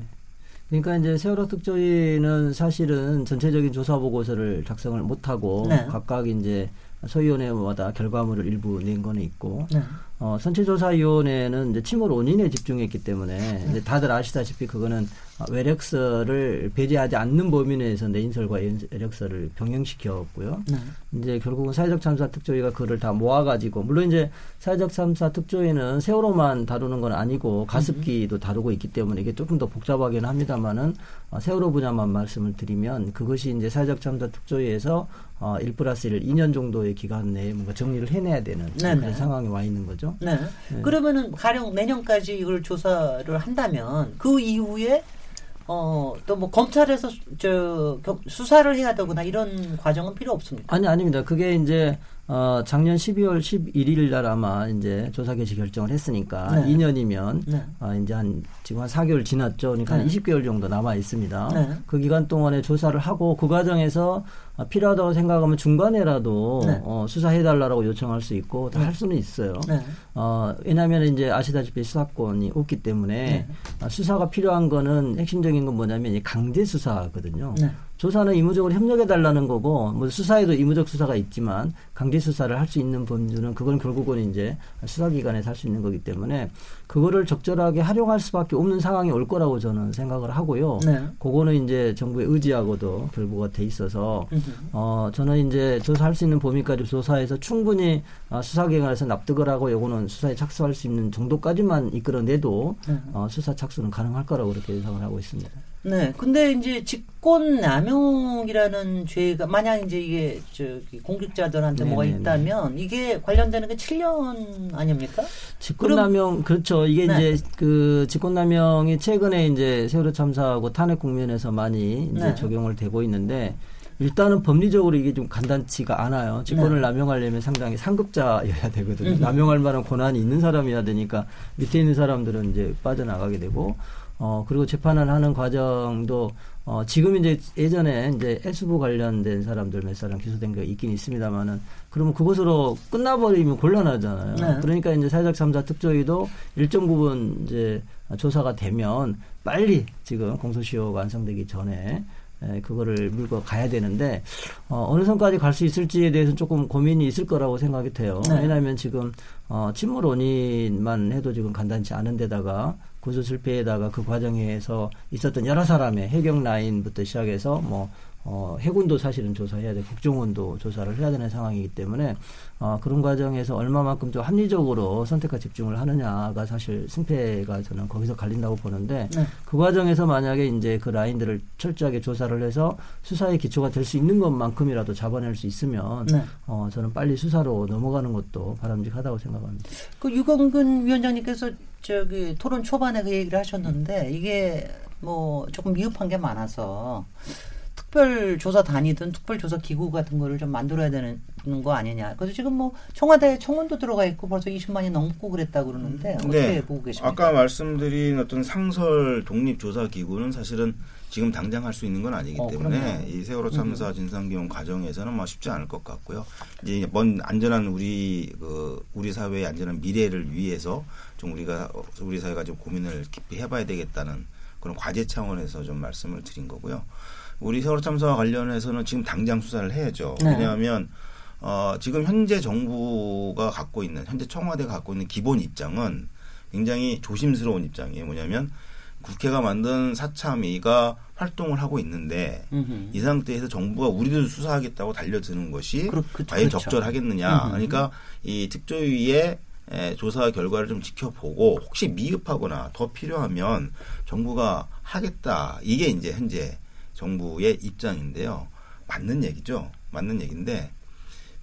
그러니까 이제 세월호 특조위는 사실은 전체적인 조사 보고서를 작성을 못하고 네. 각각 이제 소위원회마다 결과물을 일부 낸 거는 있고 네. 어, 선체조사위원회는 이제 침몰 원인에 집중했기 때문에 이제 다들 아시다시피 그거는 어, 외력서를 배제하지 않는 범위 내에서 내인설과 연- 외력서를 병행시켰고요. 네. 이제 결국은 사회적 참사 특조위가 그를 다 모아가지고 물론 이제 사회적 참사 특조위는 세월호만 다루는 건 아니고 가습기도 다루고 있기 때문에 이게 조금 더 복잡하긴 합니다만은 어, 세월호 분야만 말씀을 드리면 그것이 이제 사회적 참사 특조위에서 어, 1 플러스 1 2년 정도의 기간 내에 뭔가 정리를 해내야 되는 네네. 그런 상황에 와 있는 거죠. 네. 그러면은 가령 내년까지 이걸 조사를 한다면 그 이후에 어 또 뭐 검찰에서 수- 저 경- 수사를 해야 되거나 이런 과정은 필요 없습니까? 아니 아닙니다. 그게 이제 어, 작년 12월 11일 날 아마 이제 조사 개시 결정을 했으니까 네. 2년이면 네. 어, 이제 한 지금 한 4개월 지났죠. 그러니까 한 네. 20개월 정도 남아 있습니다. 네. 그 기간 동안에 조사를 하고 그 과정에서 어, 필요하다고 생각하면 중간에라도 네. 어, 수사해달라고 요청할 수 있고 다 할 수는 있어요. 네. 어, 왜냐하면 이제 아시다시피 수사권이 없기 때문에 네. 어, 수사가 필요한 거는 핵심적인 건 뭐냐면 이 강제 수사거든요. 네. 조사는 의무적으로 협력해 달라는 거고 뭐 수사에도 의무적 수사가 있지만 강제 수사를 할 수 있는 범주는 그건 결국은 이제 수사기관에서 할 수 있는 거기 때문에 그거를 적절하게 활용할 수밖에 없는 상황이 올 거라고 저는 생각을 하고요. 네. 그거는 이제 정부의 의지하고도 결부가 돼 있어서 어 저는 이제 조사할 수 있는 범위까지 조사해서 충분히 어, 수사기관에서 납득을 하고 요거는 수사에 착수할 수 있는 정도까지만 이끌어내도 네. 어, 수사 착수는 가능할 거라고 그렇게 예상을 하고 있습니다. 네. 근데 이제 직권 남용이라는 죄가 만약 이제 이게 저기 공직자들한테 뭐가 네네네. 있다면 이게 관련되는 게 7년 아닙니까? 직권 남용 그렇죠. 이게 네. 이제 그 직권 남용이 최근에 이제 세월호 참사하고 탄핵 국면에서 많이 이제 네. 적용을 되고 있는데 일단은 법리적으로 이게 좀 간단치가 않아요. 직권을 네. 남용하려면 상당히 상급자여야 되거든요. 남용할 만한 권한이 있는 사람이어야 되니까 밑에 있는 사람들은 이제 빠져나가게 되고 어 그리고 재판을 하는 과정도 어 지금 이제 예전에 이제 해수부 관련된 사람들 몇 사람 기소된 게 있긴 있습니다만은 그러면 그것으로 끝나버리면 곤란하잖아요. 네. 그러니까 이제 사회적 참사 특조위도 일정 부분 이제 조사가 되면 빨리 지금 공소시효가 완성되기 전에 에, 그거를 물고 가야 되는데 어, 어느 선까지 갈 수 있을지에 대해서는 조금 고민이 있을 거라고 생각이 돼요. 네. 왜냐하면 지금 어, 침몰 원인만 해도 지금 간단치 않은 데다가 구조 실패에다가 그 과정에서 있었던 여러 사람의 해경 라인부터 시작해서 뭐 어, 해군도 사실은 조사해야 돼, 국정원도 조사를 해야 되는 상황이기 때문에 어, 그런 과정에서 얼마만큼 좀 합리적으로 선택과 집중을 하느냐가 사실 승패가 저는 거기서 갈린다고 보는데 네. 그 과정에서 만약에 이제 그 라인들을 철저하게 조사를 해서 수사의 기초가 될 수 있는 것만큼이라도 잡아낼 수 있으면 네. 어, 저는 빨리 수사로 넘어가는 것도 바람직하다고 생각합니다. 그 유건근 위원장님께서 저기 토론 초반에 그 얘기를 하셨는데 이게 뭐 조금 미흡한 게 많아서 특별 조사단이든 특별 조사 기구 같은 거를 좀 만들어야 되는 거 아니냐. 그래서 지금 뭐 청와대 청원도 들어가 있고 벌써 20만이 넘고 그랬다고 그러는데 어떻게 보고 계십니까? 네. 아까 말씀드린 어떤 상설 독립 조사 기구는 사실은 지금 당장 할 수 있는 건 아니기 어, 때문에 그럼요. 이 세월호 참사 진상규명 과정에서는 뭐 쉽지 않을 것 같고요. 이제 먼 안전한 우리 그 우리 사회의 안전한 미래를 위해서 좀 우리가 우리 사회가 좀 고민을 깊이 해봐야 되겠다는 그런 과제 차원에서 좀 말씀을 드린 거고요. 우리 세월호 참사와 관련해서는 지금 당장 수사를 해야죠. 네. 왜냐하면 어, 지금 현재 정부가 갖고 있는 현재 청와대가 갖고 있는 기본 입장은 굉장히 조심스러운 입장이에요. 뭐냐면 국회가 만든 사참위가 활동을 하고 있는데 음흠. 이 상태에서 정부가 우리도 수사하겠다고 달려드는 것이 그렇- 그- 과연 그렇죠. 적절하겠느냐. 음흠. 그러니까 이 특조위의 에, 조사 결과를 좀 지켜보고 혹시 미흡하거나 더 필요하면 정부가 하겠다. 이게 이제 현재 정부의 입장인데요. 맞는 얘기죠. 맞는 얘기인데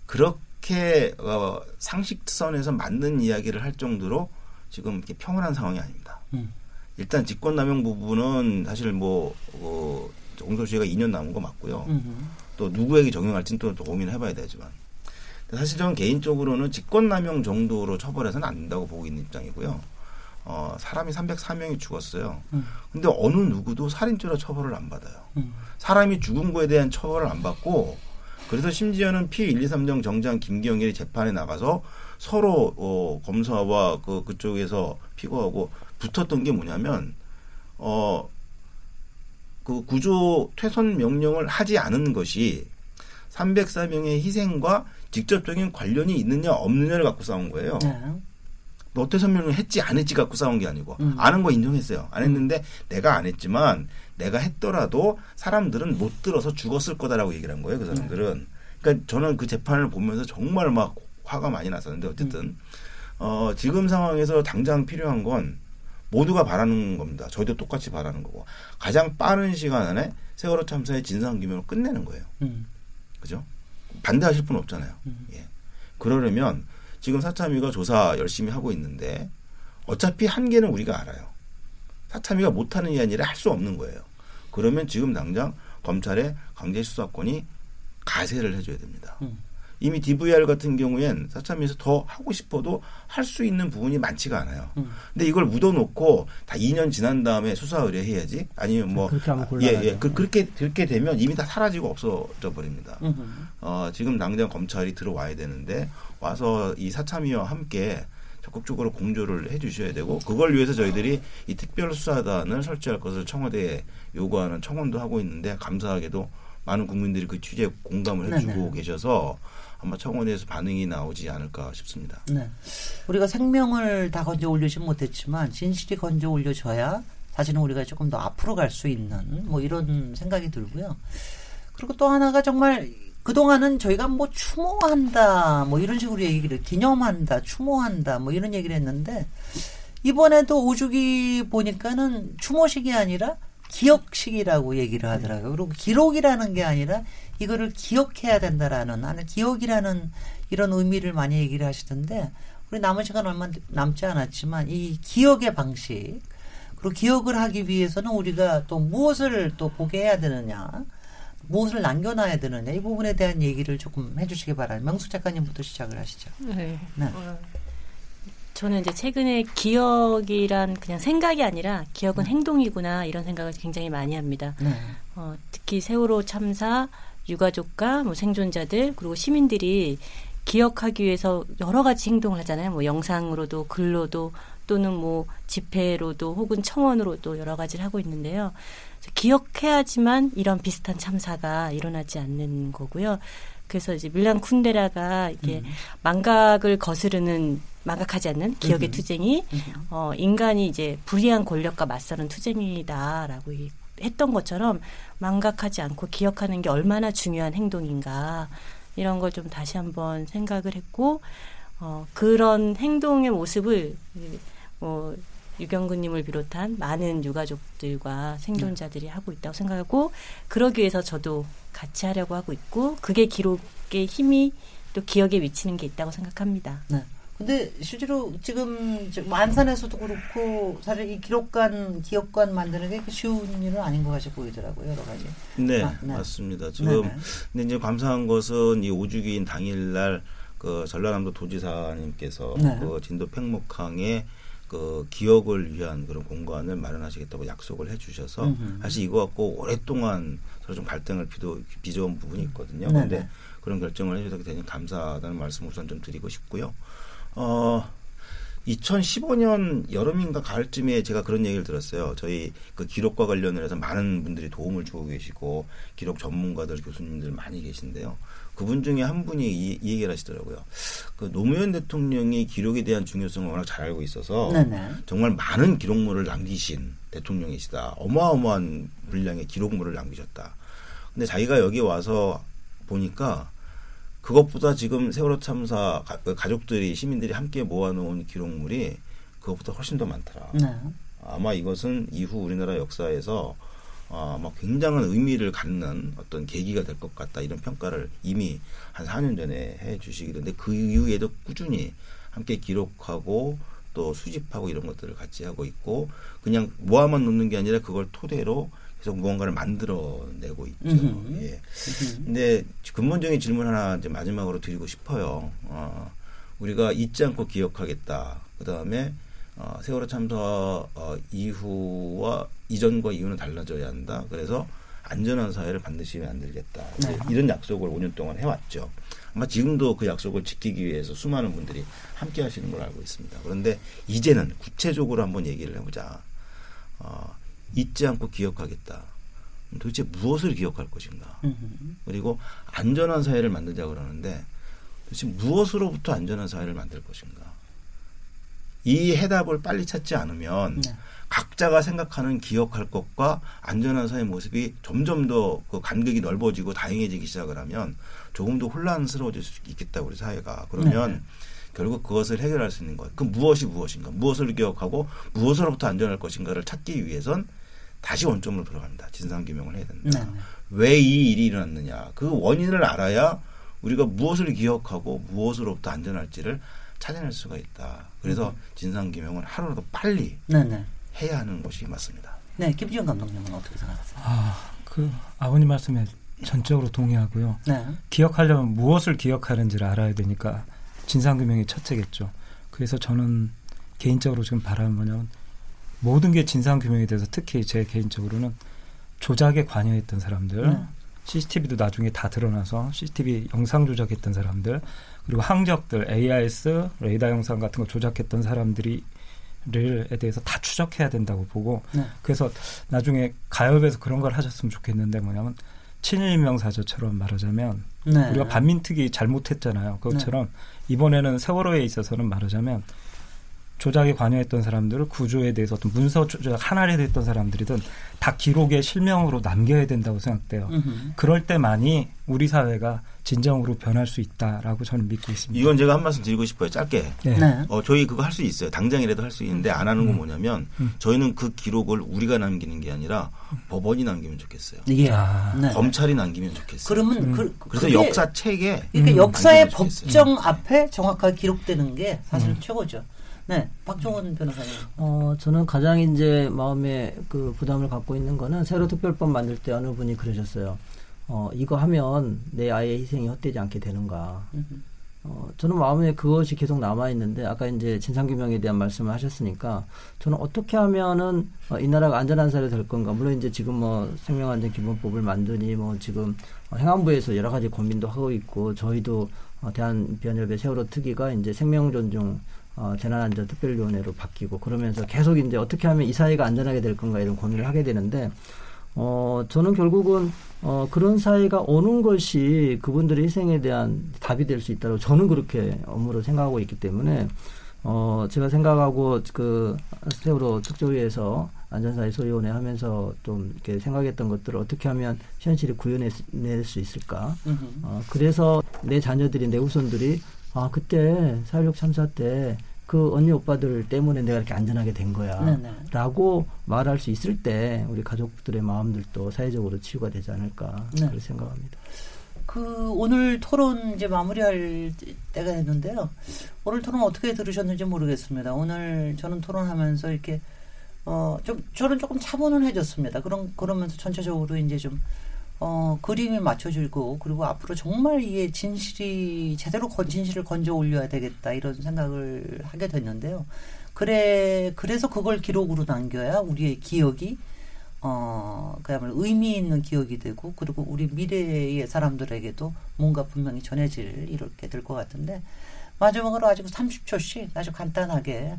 그렇게 어, 상식선에서 맞는 이야기를 할 정도로 지금 이렇게 평온한 상황이 아닙니다. 음. 일단 직권남용 부분은 사실 뭐 어, 공소시효가 2년 남은 거 맞고요. 음흠. 또 누구에게 적용할지는 또, 또 고민해봐야 되지만 사실 저는 개인적으로는 직권남용 정도로 처벌해서는 안 된다고 보고 있는 입장이고요. 어, 사람이 304명이 죽었어요. 음. 근데 어느 누구도 살인죄로 처벌을 안 받아요. 음. 사람이 죽은 거에 대한 처벌을 안 받고 그래서 심지어는 P1, 2, 3정 정장 김기영이 재판에 나가서 서로 어, 검사와 그 그쪽에서 피고하고 붙었던 게 뭐냐면 어 그 구조 퇴선 명령을 하지 않은 것이 304명의 희생과 직접적인 관련이 있느냐 없느냐를 갖고 싸운 거예요. 네. 너 퇴선 명령 했지 안 했지 갖고 싸운 게 아니고 음. 아는 거 인정했어요. 안 했는데 내가 안 했지만 내가 했더라도 사람들은 못 들어서 죽었을 거다라고 얘기를 한 거예요. 그 사람들은. 그러니까 저는 그 재판을 보면서 정말 막 화가 많이 났었는데 어쨌든 어, 지금 상황에서 당장 필요한 건 모두가 바라는 겁니다. 저희도 똑같이 바라는 거고 가장 빠른 시간 안에 세월호 참사의 진상 규명을 끝내는 거예요. 음. 그죠? 반대하실 분 없잖아요. 예. 그러려면 지금 사참위가 조사 열심히 하고 있는데 어차피 한계는 우리가 알아요. 사참위가 못하는 게 아니라 할 수 없는 거예요. 그러면 지금 당장 검찰의 강제 수사권이 가세를 해줘야 됩니다. 음. 이미 DVR 같은 경우엔 사참위에서 더 하고 싶어도 할 수 있는 부분이 많지가 않아요. 음. 근데 이걸 묻어놓고 다 2년 지난 다음에 수사 의뢰해야지 아니면 뭐 그렇게 하면 예. 예. 그, 그렇게 그렇게 되면 이미 다 사라지고 없어져 버립니다. 음. 어, 지금 당장 검찰이 들어와야 되는데 와서 이 사참위와 함께 적극적으로 공조를 해 주셔야 되고 그걸 위해서 저희들이 이 특별수사단을 설치할 것을 청와대에 요구하는 청원도 하고 있는데 감사하게도 많은 국민들이 그 취지에 공감을 해주고 네네. 계셔서 아마 청원에서 반응이 나오지 않을까 싶습니다. 네. 우리가 생명을 다 건져 올리진 못했지만 진실이 건져 올려져야 사실은 우리가 조금 더 앞으로 갈 수 있는 뭐 이런 생각이 들고요. 그리고 또 하나가 정말 그동안은 저희가 뭐 추모한다 뭐 이런 식으로 얘기를 기념한다 추모한다 뭐 이런 얘기를 했는데 이번에도 오죽이 보니까는 추모식이 아니라 기억식이라고 얘기를 하더라고요. 그리고 기록이라는 게 아니라 이거를 기억해야 된다라는 하는 기억이라는 이런 의미를 많이 얘기를 하시던데 우리 남은 시간 얼마 남지 않았지만 이 기억의 방식 그리고 기억을 하기 위해서는 우리가 또 무엇을 또 보게 해야 되느냐 무엇을 남겨놔야 되느냐 이 부분에 대한 얘기를 조금 해주시기 바랍니다. 명숙 작가님부터 시작을 하시죠. 네. 네. 어, 저는 이제 최근에 기억이란 그냥 생각이 아니라 기억은 행동이구나 이런 생각을 굉장히 많이 합니다. 네. 어, 특히 세월호 참사 유가족과 뭐 생존자들 그리고 시민들이 기억하기 위해서 여러 가지 행동을 하잖아요. 뭐 영상으로도 글로도 또는 뭐 집회로도 혹은 청원으로도 여러 가지를 하고 있는데요. 기억해야지만 이런 비슷한 참사가 일어나지 않는 거고요. 그래서 이제 밀란 쿤데라가 이게 망각을 거스르는 망각하지 않는 기억의 투쟁이 어, 인간이 이제 불의한 권력과 맞서는 투쟁이다라고 이- 했던 것처럼 망각하지 않고 기억하는 게 얼마나 중요한 행동인가 이런 걸 좀 다시 한번 생각을 했고 어, 그런 행동의 모습을 이- 뭐 유경근님을 비롯한 많은 유가족들과 생존자들이 하고 있다고 생각하고 그러기 위해서 저도 같이 하려고 하고 있고 그게 기록의 힘이 또 기억에 미치는 게 있다고 생각합니다. 네. 근데 실제로 지금 저 안산에서도 그렇고 사실 이 기록관, 기억관 만드는 게 쉬운 일은 아닌 것 같이 보이더라고요, 여러 가지. 네, 아, 네. 맞습니다. 지금 네네. 근데 이제 감사한 것은 이 오주기인 당일날 그 전라남도 도지사님께서 네. 그 진도 팽목항에 그 기억을 위한 그런 공간을 마련하시겠다고 약속을 해주셔서 음흠. 사실 이거 갖고 오랫동안 서로 좀 갈등을 빚어, 빚어온 부분이 있거든요. 네네. 그런데 그런 결정을 해주셔서 대단히 감사하다는 말씀 우선 좀 드리고 싶고요. 어, 2015년 여름인가 가을쯤에 제가 그런 얘기를 들었어요. 저희 그 기록과 관련해서 많은 분들이 도움을 주고 계시고 기록 전문가들 교수님들 많이 계신데요. 그분 중에 한 분이 이, 이 얘기를 하시더라고요. 그 노무현 대통령이 기록에 대한 중요성을 워낙 잘 알고 있어서 네네. 정말 많은 기록물을 남기신 대통령이시다. 어마어마한 분량의 기록물을 남기셨다. 근데 자기가 여기 와서 보니까 그것보다 지금 세월호 참사 가, 그 가족들이 시민들이 함께 모아놓은 기록물이 그것보다 훨씬 더 많더라. 네. 아마 이것은 이후 우리나라 역사에서 어, 아마 굉장한 의미를 갖는 어떤 계기가 될 것 같다 이런 평가를 이미 한 4년 전에 해 주시기는데 그 이후에도 꾸준히 함께 기록하고 또 수집하고 이런 것들을 같이 하고 있고 그냥 모아만 놓는 게 아니라 그걸 토대로 계속 무언가를 만들어내고 있죠. 음흠. 예. 근데 근본적인 질문 하나 이제 마지막으로 드리고 싶어요. 어, 우리가 잊지 않고 기억하겠다. 그 다음에 어, 세월호 참사 어, 이후와 이전과 이후는 달라져야 한다. 그래서 안전한 사회를 반드시 만들겠다. 이제 이런 약속을 5년 동안 해왔죠. 아마 지금도 그 약속을 지키기 위해서 수많은 분들이 함께 하시는 걸 알고 있습니다. 그런데 이제는 구체적으로 한번 얘기를 해보자. 어, 잊지 않고 기억하겠다. 도대체 무엇을 기억할 것인가? 그리고 안전한 사회를 만들자 그러는데 도대체 무엇으로부터 안전한 사회를 만들 것인가? 이 해답을 빨리 찾지 않으면 네. 각자가 생각하는 기억할 것과 안전한 사회 모습이 점점 더 그 간극이 넓어지고 다양해지기 시작을 하면 조금 더 혼란스러워질 수 있겠다 우리 사회가 그러면 네. 결국 그것을 해결할 수 있는 것. 그 무엇이 무엇인가, 무엇을 기억하고 무엇으로부터 안전할 것인가를 찾기 위해선 다시 원점으로 돌아갑니다. 진상 규명을 해야 된다. 네, 네. 왜이 일이 일어났느냐 그 원인을 알아야 우리가 무엇을 기억하고 무엇으로부터 안전할지를 찾아낼 수가 있다. 그래서 진상 규명을 하루라도 빨리 네네. 해야 하는 것이 맞습니다. 네, 김지영 감독님은 어떻게 생각하세요? 아, 그 아버님 말씀에 전적으로 동의하고요. 네. 기억하려면 무엇을 기억하는지를 알아야 되니까 진상 규명이 첫째겠죠. 그래서 저는 개인적으로 지금 바라는 뭐냐면 모든 게 진상 규명에 대해서 특히 제 개인적으로는 조작에 관여했던 사람들, 네. CCTV도 나중에 다 드러나서 CCTV 영상 조작했던 사람들, 그리고 항적들, AIS, 레이더 영상 같은 거 조작했던 사람들이 에 대해서 다 추적해야 된다고 보고 네. 그래서 나중에 가요에서 그런 걸 하셨으면 좋겠는데 뭐냐면 친일인명사저처럼 말하자면 네. 우리가 반민특위 잘못했잖아요. 그것처럼 이번에는 세월호에 있어서는 말하자면 조작에 관여했던 사람들을 구조에 대해서 어떤 문서 조작 하나에 됐던 사람들이든 다 기록에 실명으로 남겨야 된다고 생각돼요. 음흠. 그럴 때만이 우리 사회가 진정으로 변할 수 있다라고 저는 믿고 있습니다. 이건 제가 한 말씀 드리고 싶어요. 짧게. 네. 네. 어, 저희 그거 할 수 있어요. 당장이라도 할 수 있는데 안 하는 건 음. 뭐냐면 음. 저희는 그 기록을 우리가 남기는 게 아니라 법원이 남기면 좋겠어요. 예. 아, 네. 검찰이 남기면 좋겠어요. 그러면 음. 그, 그래서 그게 역사 책에 그러니까 음. 역사의. 법정 앞에 정확하게 기록되는 게 사실은 음. 최고죠. 네, 박종원 변호사님. 어, 저는 가장 이제 마음에 그 부담을 갖고 있는 거는 새로 특별법 만들 때 어느 분이 그러셨어요. 어, 이거 하면 내 아이의 희생이 헛되지 않게 되는가. 어, 저는 마음에 그것이 계속 남아 있는데 아까 이제 진상규명에 대한 말씀을 하셨으니까 저는 어떻게 하면은 어, 이 나라가 안전한 사회 될 건가 물론 이제 지금 뭐 생명안전기본법을 만드니 뭐 지금 어, 행안부에서 여러 가지 고민도 하고 있고 저희도 어, 대한변협의 세월호 특위가 이제 생명존중 어, 재난안전특별위원회로 바뀌고 그러면서 계속 이제 어떻게 하면 이 사회가 안전하게 될 건가 이런 고민을 하게 되는데 어, 저는 결국은, 어, 그런 사회가 오는 것이 그분들의 희생에 대한 답이 될 수 있다고 저는 그렇게 업무로 생각하고 있기 때문에, 어, 제가 생각하고 그 세월호 특조위에서 안전사회 소위원회 하면서 좀 이렇게 생각했던 것들을 어떻게 하면 현실에 구현해낼 수 있을까. 어, 그래서 내 자녀들이, 내 후손들이, 아, 그때 4.16 참사 때 그 언니 오빠들 때문에 내가 이렇게 안전하게 된 거야. 네네. 라고 말할 수 있을 때 우리 가족들의 마음들도 사회적으로 치유가 되지 않을까 네. 그렇게 생각합니다. 그 오늘 토론 이제 마무리할 때가 됐는데요. 오늘 토론 어떻게 들으셨는지 모르겠습니다. 오늘 저는 토론하면서 이렇게 어좀 저는 조금 차분해졌습니다. 그런 그러면서 전체적으로 이제 좀 어, 그림이 맞춰지고 그리고 앞으로 정말 이게 진실이 제대로 건, 진실을 건져 올려야 되겠다 이런 생각을 하게 됐는데요. 그래 그래서 그걸 기록으로 남겨야 우리의 기억이 어 그야말로 의미 있는 기억이 되고 그리고 우리 미래의 사람들에게도 뭔가 분명히 전해질 이렇게 될 것 같은데 마지막으로 아직 30초씩 아주 간단하게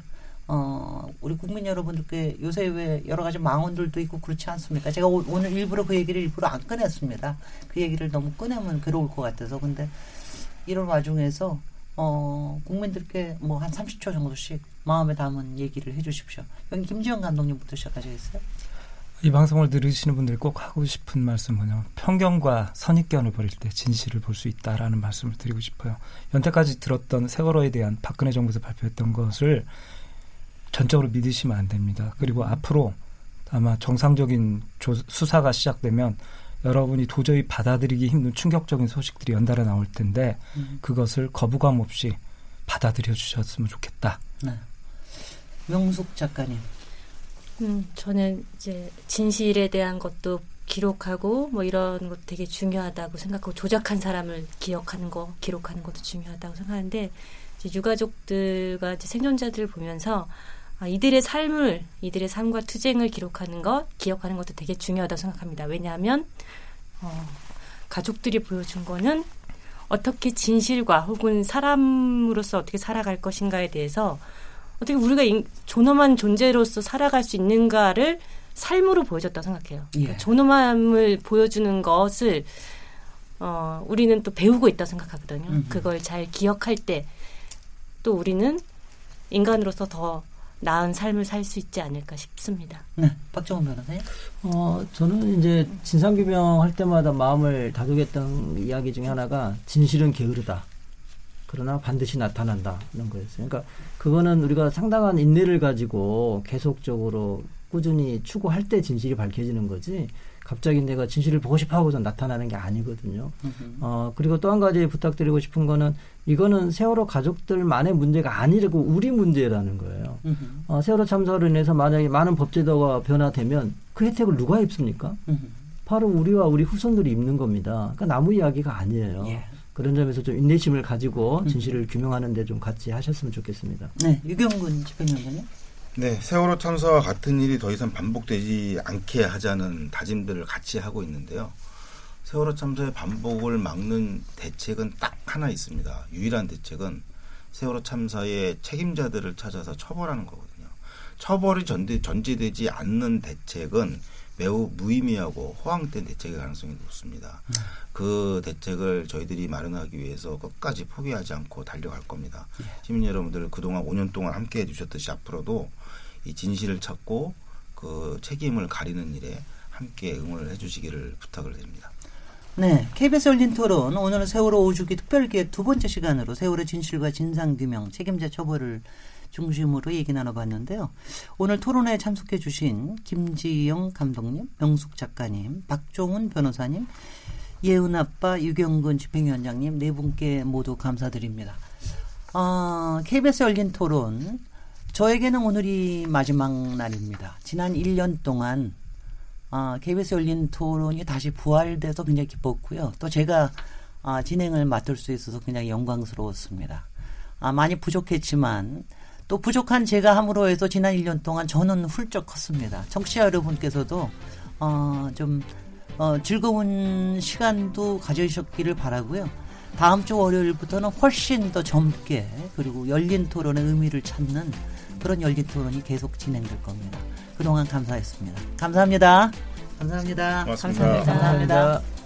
어, 우리 국민 여러분들께 요새 왜 여러 가지 망언들도 있고 그렇지 않습니까? 제가 오, 늘 일부러 그 얘기를 일부러 안 꺼냈습니다. 그 얘기를 너무 꺼내면 괴로울 것 같아서. 근데 이런 와중에서, 어, 국민들께 뭐 한 30초 정도씩 마음에 담은 얘기를 해 주십시오. 여기 김지영 감독님부터 시작하시겠어요? 이 방송을 들으시는 분들이 꼭 하고 싶은 말씀 뭐냐면 편견과 선입견을 버릴 때 진실을 볼 수 있다라는 말씀을 드리고 싶어요. 연태까지 들었던 세월호에 대한 박근혜 정부에서 발표했던 것을 전적으로 믿으시면 안 됩니다. 그리고 앞으로 아마 정상적인 조, 수사가 시작되면 여러분이 도저히 받아들이기 힘든 충격적인 소식들이 연달아 나올 텐데 음. 그것을 거부감 없이 받아들여 주셨으면 좋겠다. 네. 명숙 작가님. 음, 저는 이제 진실에 대한 것도 기록하고 뭐 이런 것 되게 중요하다고 생각하고 조작한 사람을 기억하는 거, 기록하는 것도 중요하다고 생각하는데 이제 유가족들과 이제 생존자들을 보면서 아, 이들의 삶을 이들의 삶과 투쟁을 기록하는 것, 기억하는 것도 되게 중요하다고 생각합니다. 왜냐하면 어, 가족들이 보여준 거는 어떻게 진실과 혹은 사람으로서 어떻게 살아갈 것인가에 대해서 어떻게 우리가 인, 존엄한 존재로서 살아갈 수 있는가를 삶으로 보여줬다고 생각해요. 예. 그러니까 존엄함을 보여주는 것을 어, 우리는 또 배우고 있다고 생각하거든요. 음흠. 그걸 잘 기억할 때 또 우리는 인간으로서 더 나은 삶을 살 수 있지 않을까 싶습니다. 네. 박정원 변호사님. 어, 저는 이제 진상규명 할 때마다 마음을 다독였던 이야기 중에 하나가 진실은 게으르다. 그러나 반드시 나타난다는 거였어요. 그러니까 그거는 우리가 상당한 인내를 가지고 계속적으로 꾸준히 추구할 때 진실이 밝혀지는 거지. 갑자기 내가 진실을 보고 싶어 하고서 나타나는 게 아니거든요. 어, 그리고 또 한 가지 부탁드리고 싶은 거는 이거는 세월호 가족들만의 문제가 아니고 우리 문제라는 거예요. 어, 세월호 참사로 인해서 만약에 많은 법제도가 변화되면 그 혜택을 누가 입습니까? 음흠. 바로 우리와 우리 후손들이 입는 겁니다. 그러니까 나무 이야기가 아니에요. 예. 그런 점에서 좀 인내심을 가지고 진실을 규명하는데 좀 같이 하셨으면 좋겠습니다. 네, 유경근 집행위원장님. 네, 세월호 참사와 같은 일이 더 이상 반복되지 않게 하자는 다짐들을 같이 하고 있는데요. 세월호 참사의 반복을 막는 대책은 딱 하나 있습니다. 유일한 대책은 세월호 참사의 책임자들을 찾아서 처벌하는 거거든요. 처벌이 전제, 전제되지 않는 대책은 매우 무의미하고 허황된 대책의 가능성이 높습니다. 그 대책을 저희들이 마련하기 위해서 끝까지 포기하지 않고 달려갈 겁니다. 시민 여러분들 그동안 5년 동안 함께 해주셨듯이 앞으로도 이 진실을 찾고 그 책임을 가리는 일에 함께 응원을 해주시기를 부탁을 드립니다. 네, KBS 열린 토론 오늘은 세월호 5주기 특별기획 두 번째 시간으로 세월호 진실과 진상규명, 책임자 처벌을 중심으로 얘기 나눠봤는데요. 오늘 토론에 참석해 주신 김지영 감독님, 명숙 작가님, 박종훈 변호사님, 예은 아빠, 유경근 집행위원장님 네 분께 모두 감사드립니다. 어, KBS 열린 토론 저에게는 오늘이 마지막 날입니다. 지난 1년 동안 아, KBS 열린 토론이 다시 부활돼서 굉장히 기뻤고요. 또 제가 아, 진행을 맡을 수 있어서 굉장히 영광스러웠습니다. 아, 많이 부족했지만 또 부족한 제가 함으로 해서 지난 1년 동안 저는 훌쩍 컸습니다. 청취자 여러분께서도 어, 좀 어, 즐거운 시간도 가져주셨기를 바라고요. 다음 주 월요일부터는 훨씬 더 젊게 그리고 열린 토론의 의미를 찾는 그런 열린 토론이 계속 진행될 겁니다. 그동안 감사했습니다. 감사합니다. 감사합니다. 고맙습니다. 감사합니다. 감사합니다.